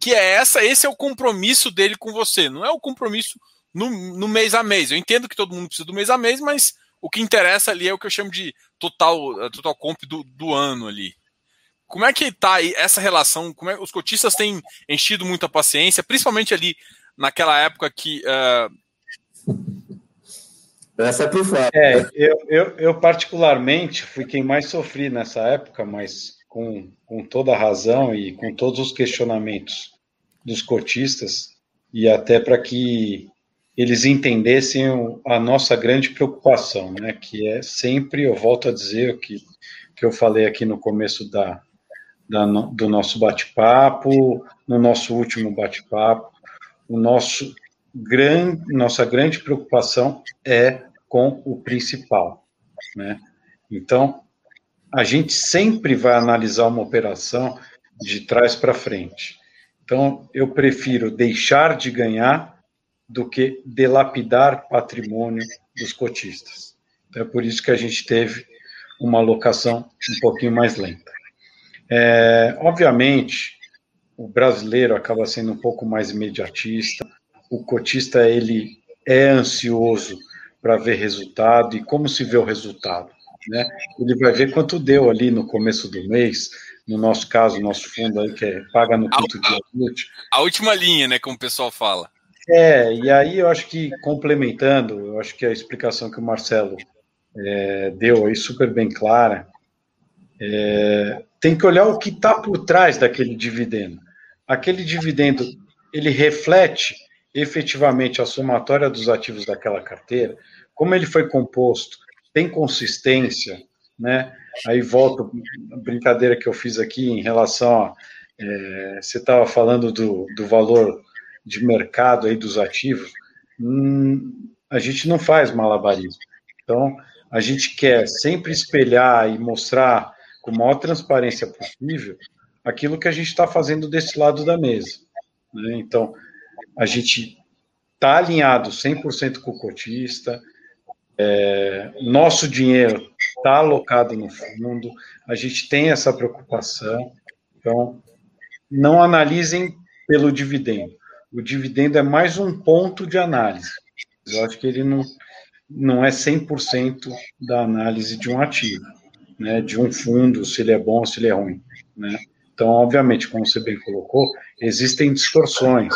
Speaker 1: que é essa, esse é o compromisso dele com você, não é o compromisso no, no mês a mês. Eu entendo que todo mundo precisa do mês a mês, mas o que interessa ali é o que eu chamo de total, total comp do, do ano ali. Como é que tá aí essa relação? Como é, os cotistas têm enchido muita paciência, principalmente ali naquela época que uh,
Speaker 3: essa é pro Flávio. É, eu, eu, eu, particularmente fui quem mais sofri nessa época, mas com, com toda a razão e com todos os questionamentos dos cotistas, e até para que eles entendessem a nossa grande preocupação, né, que é sempre, eu volto a dizer o que, que eu falei aqui no começo da, da do nosso bate-papo, no nosso último bate-papo, o nosso grande, nossa grande preocupação é com o principal, né? Então, a gente sempre vai analisar uma operação de trás para frente. Então, eu prefiro deixar de ganhar do que delapidar patrimônio dos cotistas. Então, é por isso que a gente teve uma alocação um pouquinho mais lenta. É, obviamente, o brasileiro acaba sendo um pouco mais imediatista, o cotista ele é ansioso para ver resultado e como se vê o resultado. Né? Ele vai ver quanto deu ali no começo do mês, no nosso caso, nosso fundo aí, que é paga no quinto
Speaker 1: dia útil. A última linha, né, como o pessoal fala.
Speaker 3: É, e aí eu acho que, complementando, eu acho que a explicação que o Marcelo é, deu aí, super bem clara, é, tem que olhar o que está por trás daquele dividendo. Aquele dividendo, ele reflete efetivamente a somatória dos ativos daquela carteira, como ele foi composto, tem consistência, né? Aí volto a brincadeira que eu fiz aqui em relação a é, você estava falando do, do valor de mercado aí dos ativos, hum, a gente não faz malabarismo. Então, a gente quer sempre espelhar e mostrar com a maior transparência possível aquilo que a gente está fazendo desse lado da mesa. Né? Então, a gente está alinhado 100% com o cotista, é, nosso dinheiro está alocado no fundo, a gente tem essa preocupação, então não analisem pelo dividendo. O dividendo é mais um ponto de análise. Eu acho que ele não, não é 100% da análise de um ativo, né, de um fundo, se ele é bom ou se ele é ruim. Né? Então, obviamente, como você bem colocou, existem distorções.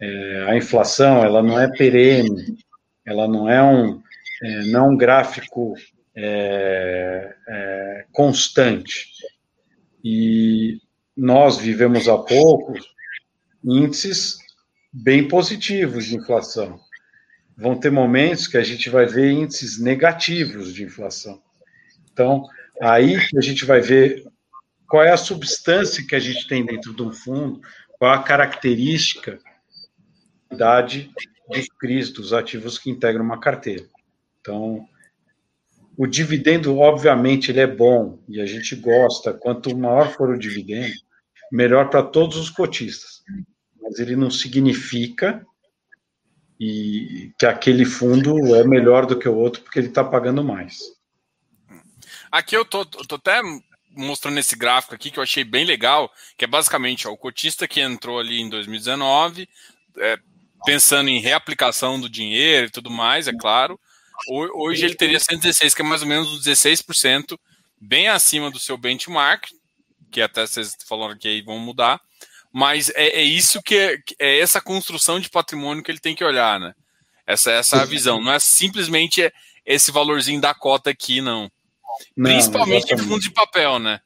Speaker 3: É, a inflação ela não é perene, ela não é um, é, não um gráfico é, é, constante. E nós vivemos há pouco índices bem positivos de inflação. Vão ter momentos que a gente vai ver índices negativos de inflação. Então, aí a gente vai ver qual é a substância que a gente tem dentro de um fundo, qual a característica dos CRIs, dos ativos que integram uma carteira. Então, o dividendo, obviamente, ele é bom e a gente gosta. Quanto maior for o dividendo, melhor para todos os cotistas. Mas ele não significa e que aquele fundo é melhor do que o outro porque ele está pagando mais.
Speaker 1: Aqui eu tô, tô até mostrando esse gráfico aqui que eu achei bem legal, que é basicamente ó, o cotista que entrou ali em 2019, é, pensando em reaplicação do dinheiro e tudo mais, é claro. Hoje ele teria 116, que é mais ou menos 16%, bem acima do seu benchmark, que até vocês falaram que aí vão mudar. Mas é, é isso que é, é, essa construção de patrimônio que ele tem que olhar, né? Essa, essa é a visão. Não é simplesmente esse valorzinho da cota aqui, não. não Principalmente em fundo de papel, né?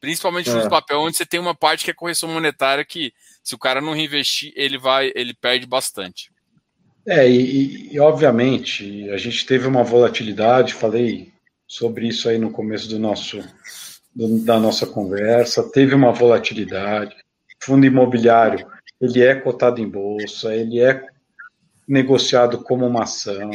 Speaker 1: Principalmente em fundo de é. papel, onde você tem uma parte que é correção monetária que, se o cara não reinvestir, ele vai, ele perde bastante.
Speaker 3: É, e, e, obviamente a gente teve uma volatilidade, falei sobre isso aí no começo do nosso do, da nossa conversa, teve uma volatilidade. Fundo imobiliário, ele é cotado em bolsa, ele é negociado como uma ação,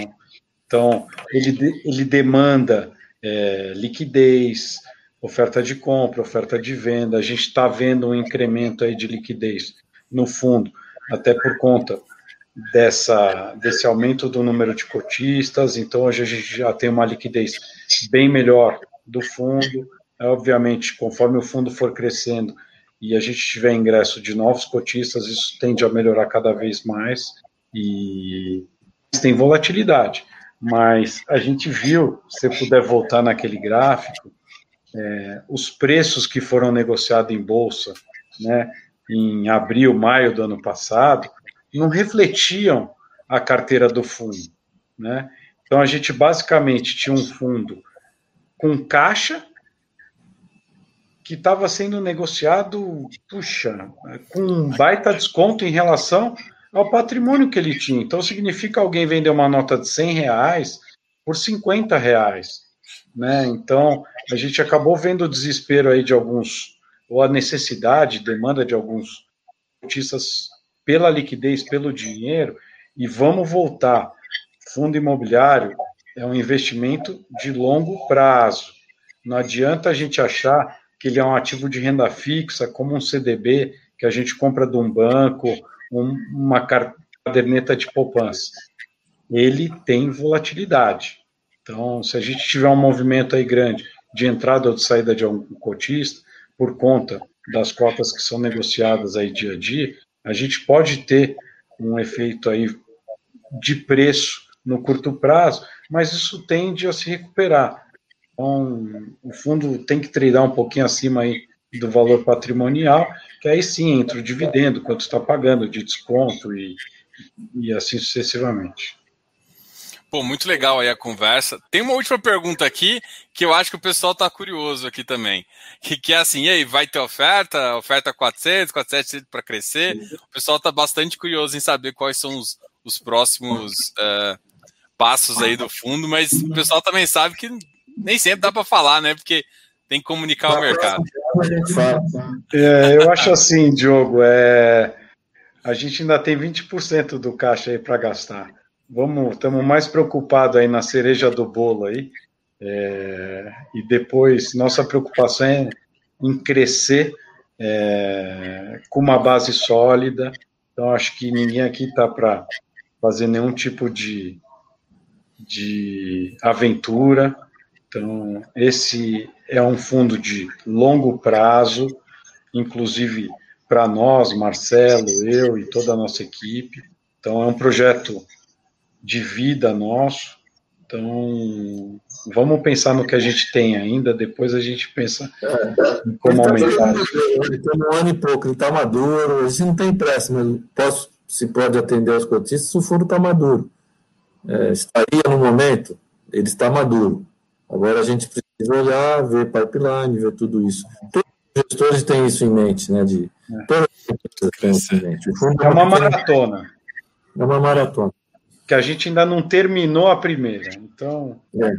Speaker 3: então ele, ele demanda é, liquidez, oferta de compra, oferta de venda. A gente está vendo um incremento aí de liquidez no fundo, até por conta dessa, desse aumento do número de cotistas, então hoje a gente já tem uma liquidez bem melhor do fundo. Obviamente, conforme o fundo for crescendo e a gente tiver ingresso de novos cotistas, isso tende a melhorar cada vez mais e tem volatilidade. Mas a gente viu, se puder voltar naquele gráfico, é, os preços que foram negociados em bolsa, né, em abril, maio do ano passado, não refletiam a carteira do fundo, né? Então a gente basicamente tinha um fundo com caixa que estava sendo negociado, puxa, com um baita desconto em relação ao patrimônio que ele tinha. Então significa alguém vender uma nota de 100 reais por 50 reais, né? Então a gente acabou vendo o desespero aí de alguns ou a necessidade, demanda de alguns artistas pela liquidez, pelo dinheiro, e vamos voltar. Fundo imobiliário é um investimento de longo prazo. Não adianta a gente achar que ele é um ativo de renda fixa, como um CDB, que a gente compra de um banco, um, uma caderneta de poupança. Ele tem volatilidade. Então, se a gente tiver um movimento aí grande de entrada ou de saída de algum cotista, por conta das cotas que são negociadas aí dia a dia, a gente pode ter um efeito aí de preço no curto prazo, mas isso tende a se recuperar. Então, o fundo tem que treinar um pouquinho acima aí do valor patrimonial, que aí sim entra o dividendo, quanto está pagando de desconto e, e assim sucessivamente.
Speaker 1: Pô, muito legal aí a conversa. Tem uma última pergunta aqui que eu acho que o pessoal está curioso aqui também. Que, que é assim, e aí, vai ter oferta? Oferta 400, 400 para crescer? O pessoal está bastante curioso em saber quais são os, os próximos uh, passos aí do fundo, mas o pessoal também sabe que nem sempre dá para falar, né? Porque tem que comunicar o mercado.
Speaker 3: É, eu acho assim, Diogo, é, a gente ainda tem 20% do caixa aí para gastar. Vamos, estamos mais preocupados aí na cereja do bolo aí. É, e depois, nossa preocupação é em crescer é, com uma base sólida. Então, acho que ninguém aqui está para fazer nenhum tipo de, de aventura. Então, esse é um fundo de longo prazo, inclusive para nós, Marcelo, eu e toda a nossa equipe. Então, é um projeto de vida nosso. Então, vamos pensar no que a gente tem ainda, depois a gente pensa é, em como aumentar.
Speaker 2: Ele tem um ano e pouco, ele está maduro, a gente não tem pressa, mas posso, se pode atender aos cotistas se o fundo está maduro. É, estaria no momento, ele está maduro. Agora a gente precisa olhar, ver pipeline, ver tudo isso. Todos os gestores têm isso em mente, né? De,
Speaker 3: é. Todas as têm isso em mente. é uma maratona.
Speaker 2: É uma maratona
Speaker 3: que a gente ainda não terminou a primeira. Então. É.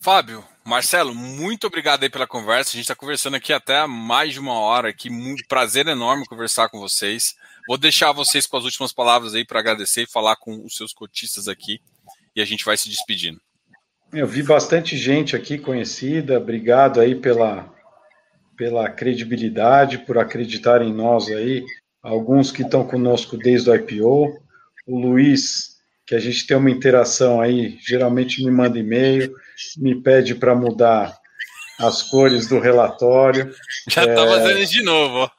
Speaker 1: Fábio, Marcelo, muito obrigado aí pela conversa. A gente está conversando aqui até mais de uma hora. Aqui, muito prazer enorme conversar com vocês. Vou deixar vocês com as últimas palavras aí para agradecer e falar com os seus cotistas aqui. E a gente vai se despedindo.
Speaker 3: Eu vi bastante gente aqui conhecida. Obrigado aí pela, pela credibilidade, por acreditar em nós aí. Alguns que estão conosco desde o IPO o Luiz, que a gente tem uma interação aí, geralmente me manda e-mail, me pede para mudar as cores do relatório.
Speaker 1: Já está é, fazendo isso de novo. Ó.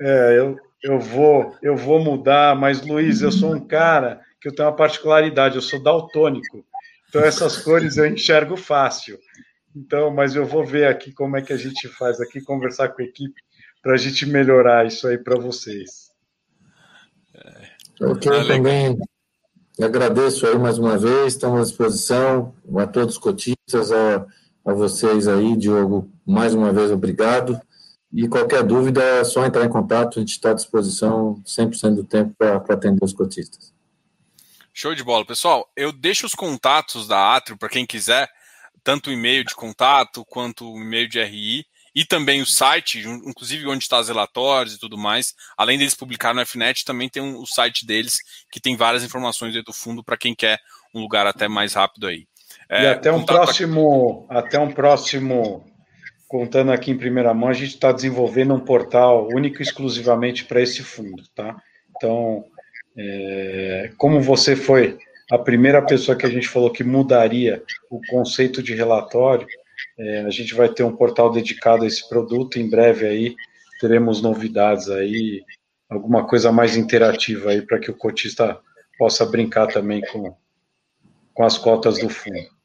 Speaker 3: É, eu, eu, vou, eu vou mudar, mas Luiz, eu sou um cara que eu tenho uma particularidade, eu sou daltônico. Então essas cores eu enxergo fácil. Então, mas eu vou ver aqui como é que a gente faz aqui, conversar com a equipe para a gente melhorar isso aí para vocês.
Speaker 2: Ok, ah, também agradeço aí mais uma vez, estamos à disposição a todos os cotistas, a, a vocês aí, Diogo, mais uma vez obrigado. E qualquer dúvida é só entrar em contato, a gente está à disposição 100% do tempo para atender os cotistas.
Speaker 1: Show de bola. Pessoal, eu deixo os contatos da Atrio para quem quiser, tanto o e-mail de contato quanto o e-mail de RI e também o site, inclusive onde está os relatórios e tudo mais. Além deles publicar no FNET, também tem um, o site deles que tem várias informações do fundo para quem quer um lugar até mais rápido aí.
Speaker 3: É, e até um próximo, até um próximo, contando aqui em primeira mão, a gente está desenvolvendo um portal único e exclusivamente para esse fundo, tá? Então, é, como você foi a primeira pessoa que a gente falou que mudaria o conceito de relatório, é, a gente vai ter um portal dedicado a esse produto. Em breve aí teremos novidades aí, alguma coisa mais interativa aí para que o cotista possa brincar também com, com as cotas do fundo.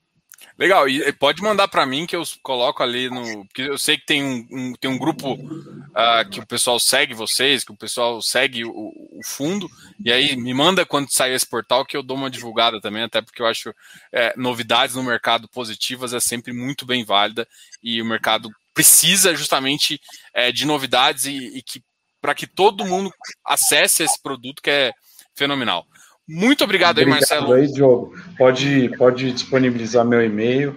Speaker 1: Legal, e pode mandar para mim que eu coloco ali no. Porque eu sei que tem um, um tem um grupo uh, que o pessoal segue vocês, que o pessoal segue o, o, fundo, e aí me manda quando sair esse portal que eu dou uma divulgada também, até porque eu acho é, novidades no mercado positivas é sempre muito bem válida e o mercado precisa justamente é, de novidades e, e que para que todo mundo acesse esse produto que é fenomenal. Muito obrigado, obrigado aí, Marcelo.
Speaker 3: aí, Diogo. Pode, pode disponibilizar meu e-mail.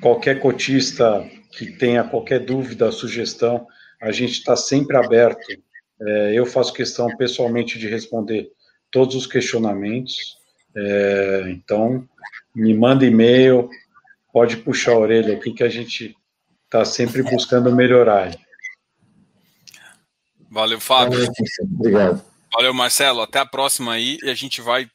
Speaker 3: Qualquer cotista que tenha qualquer dúvida, sugestão, a gente está sempre aberto. É, eu faço questão pessoalmente de responder todos os questionamentos. É, então, me manda e-mail, pode puxar a orelha aqui que a gente está sempre buscando melhorar.
Speaker 1: Valeu, Fábio.
Speaker 2: Obrigado.
Speaker 1: Valeu, Marcelo. Até a próxima aí e a gente vai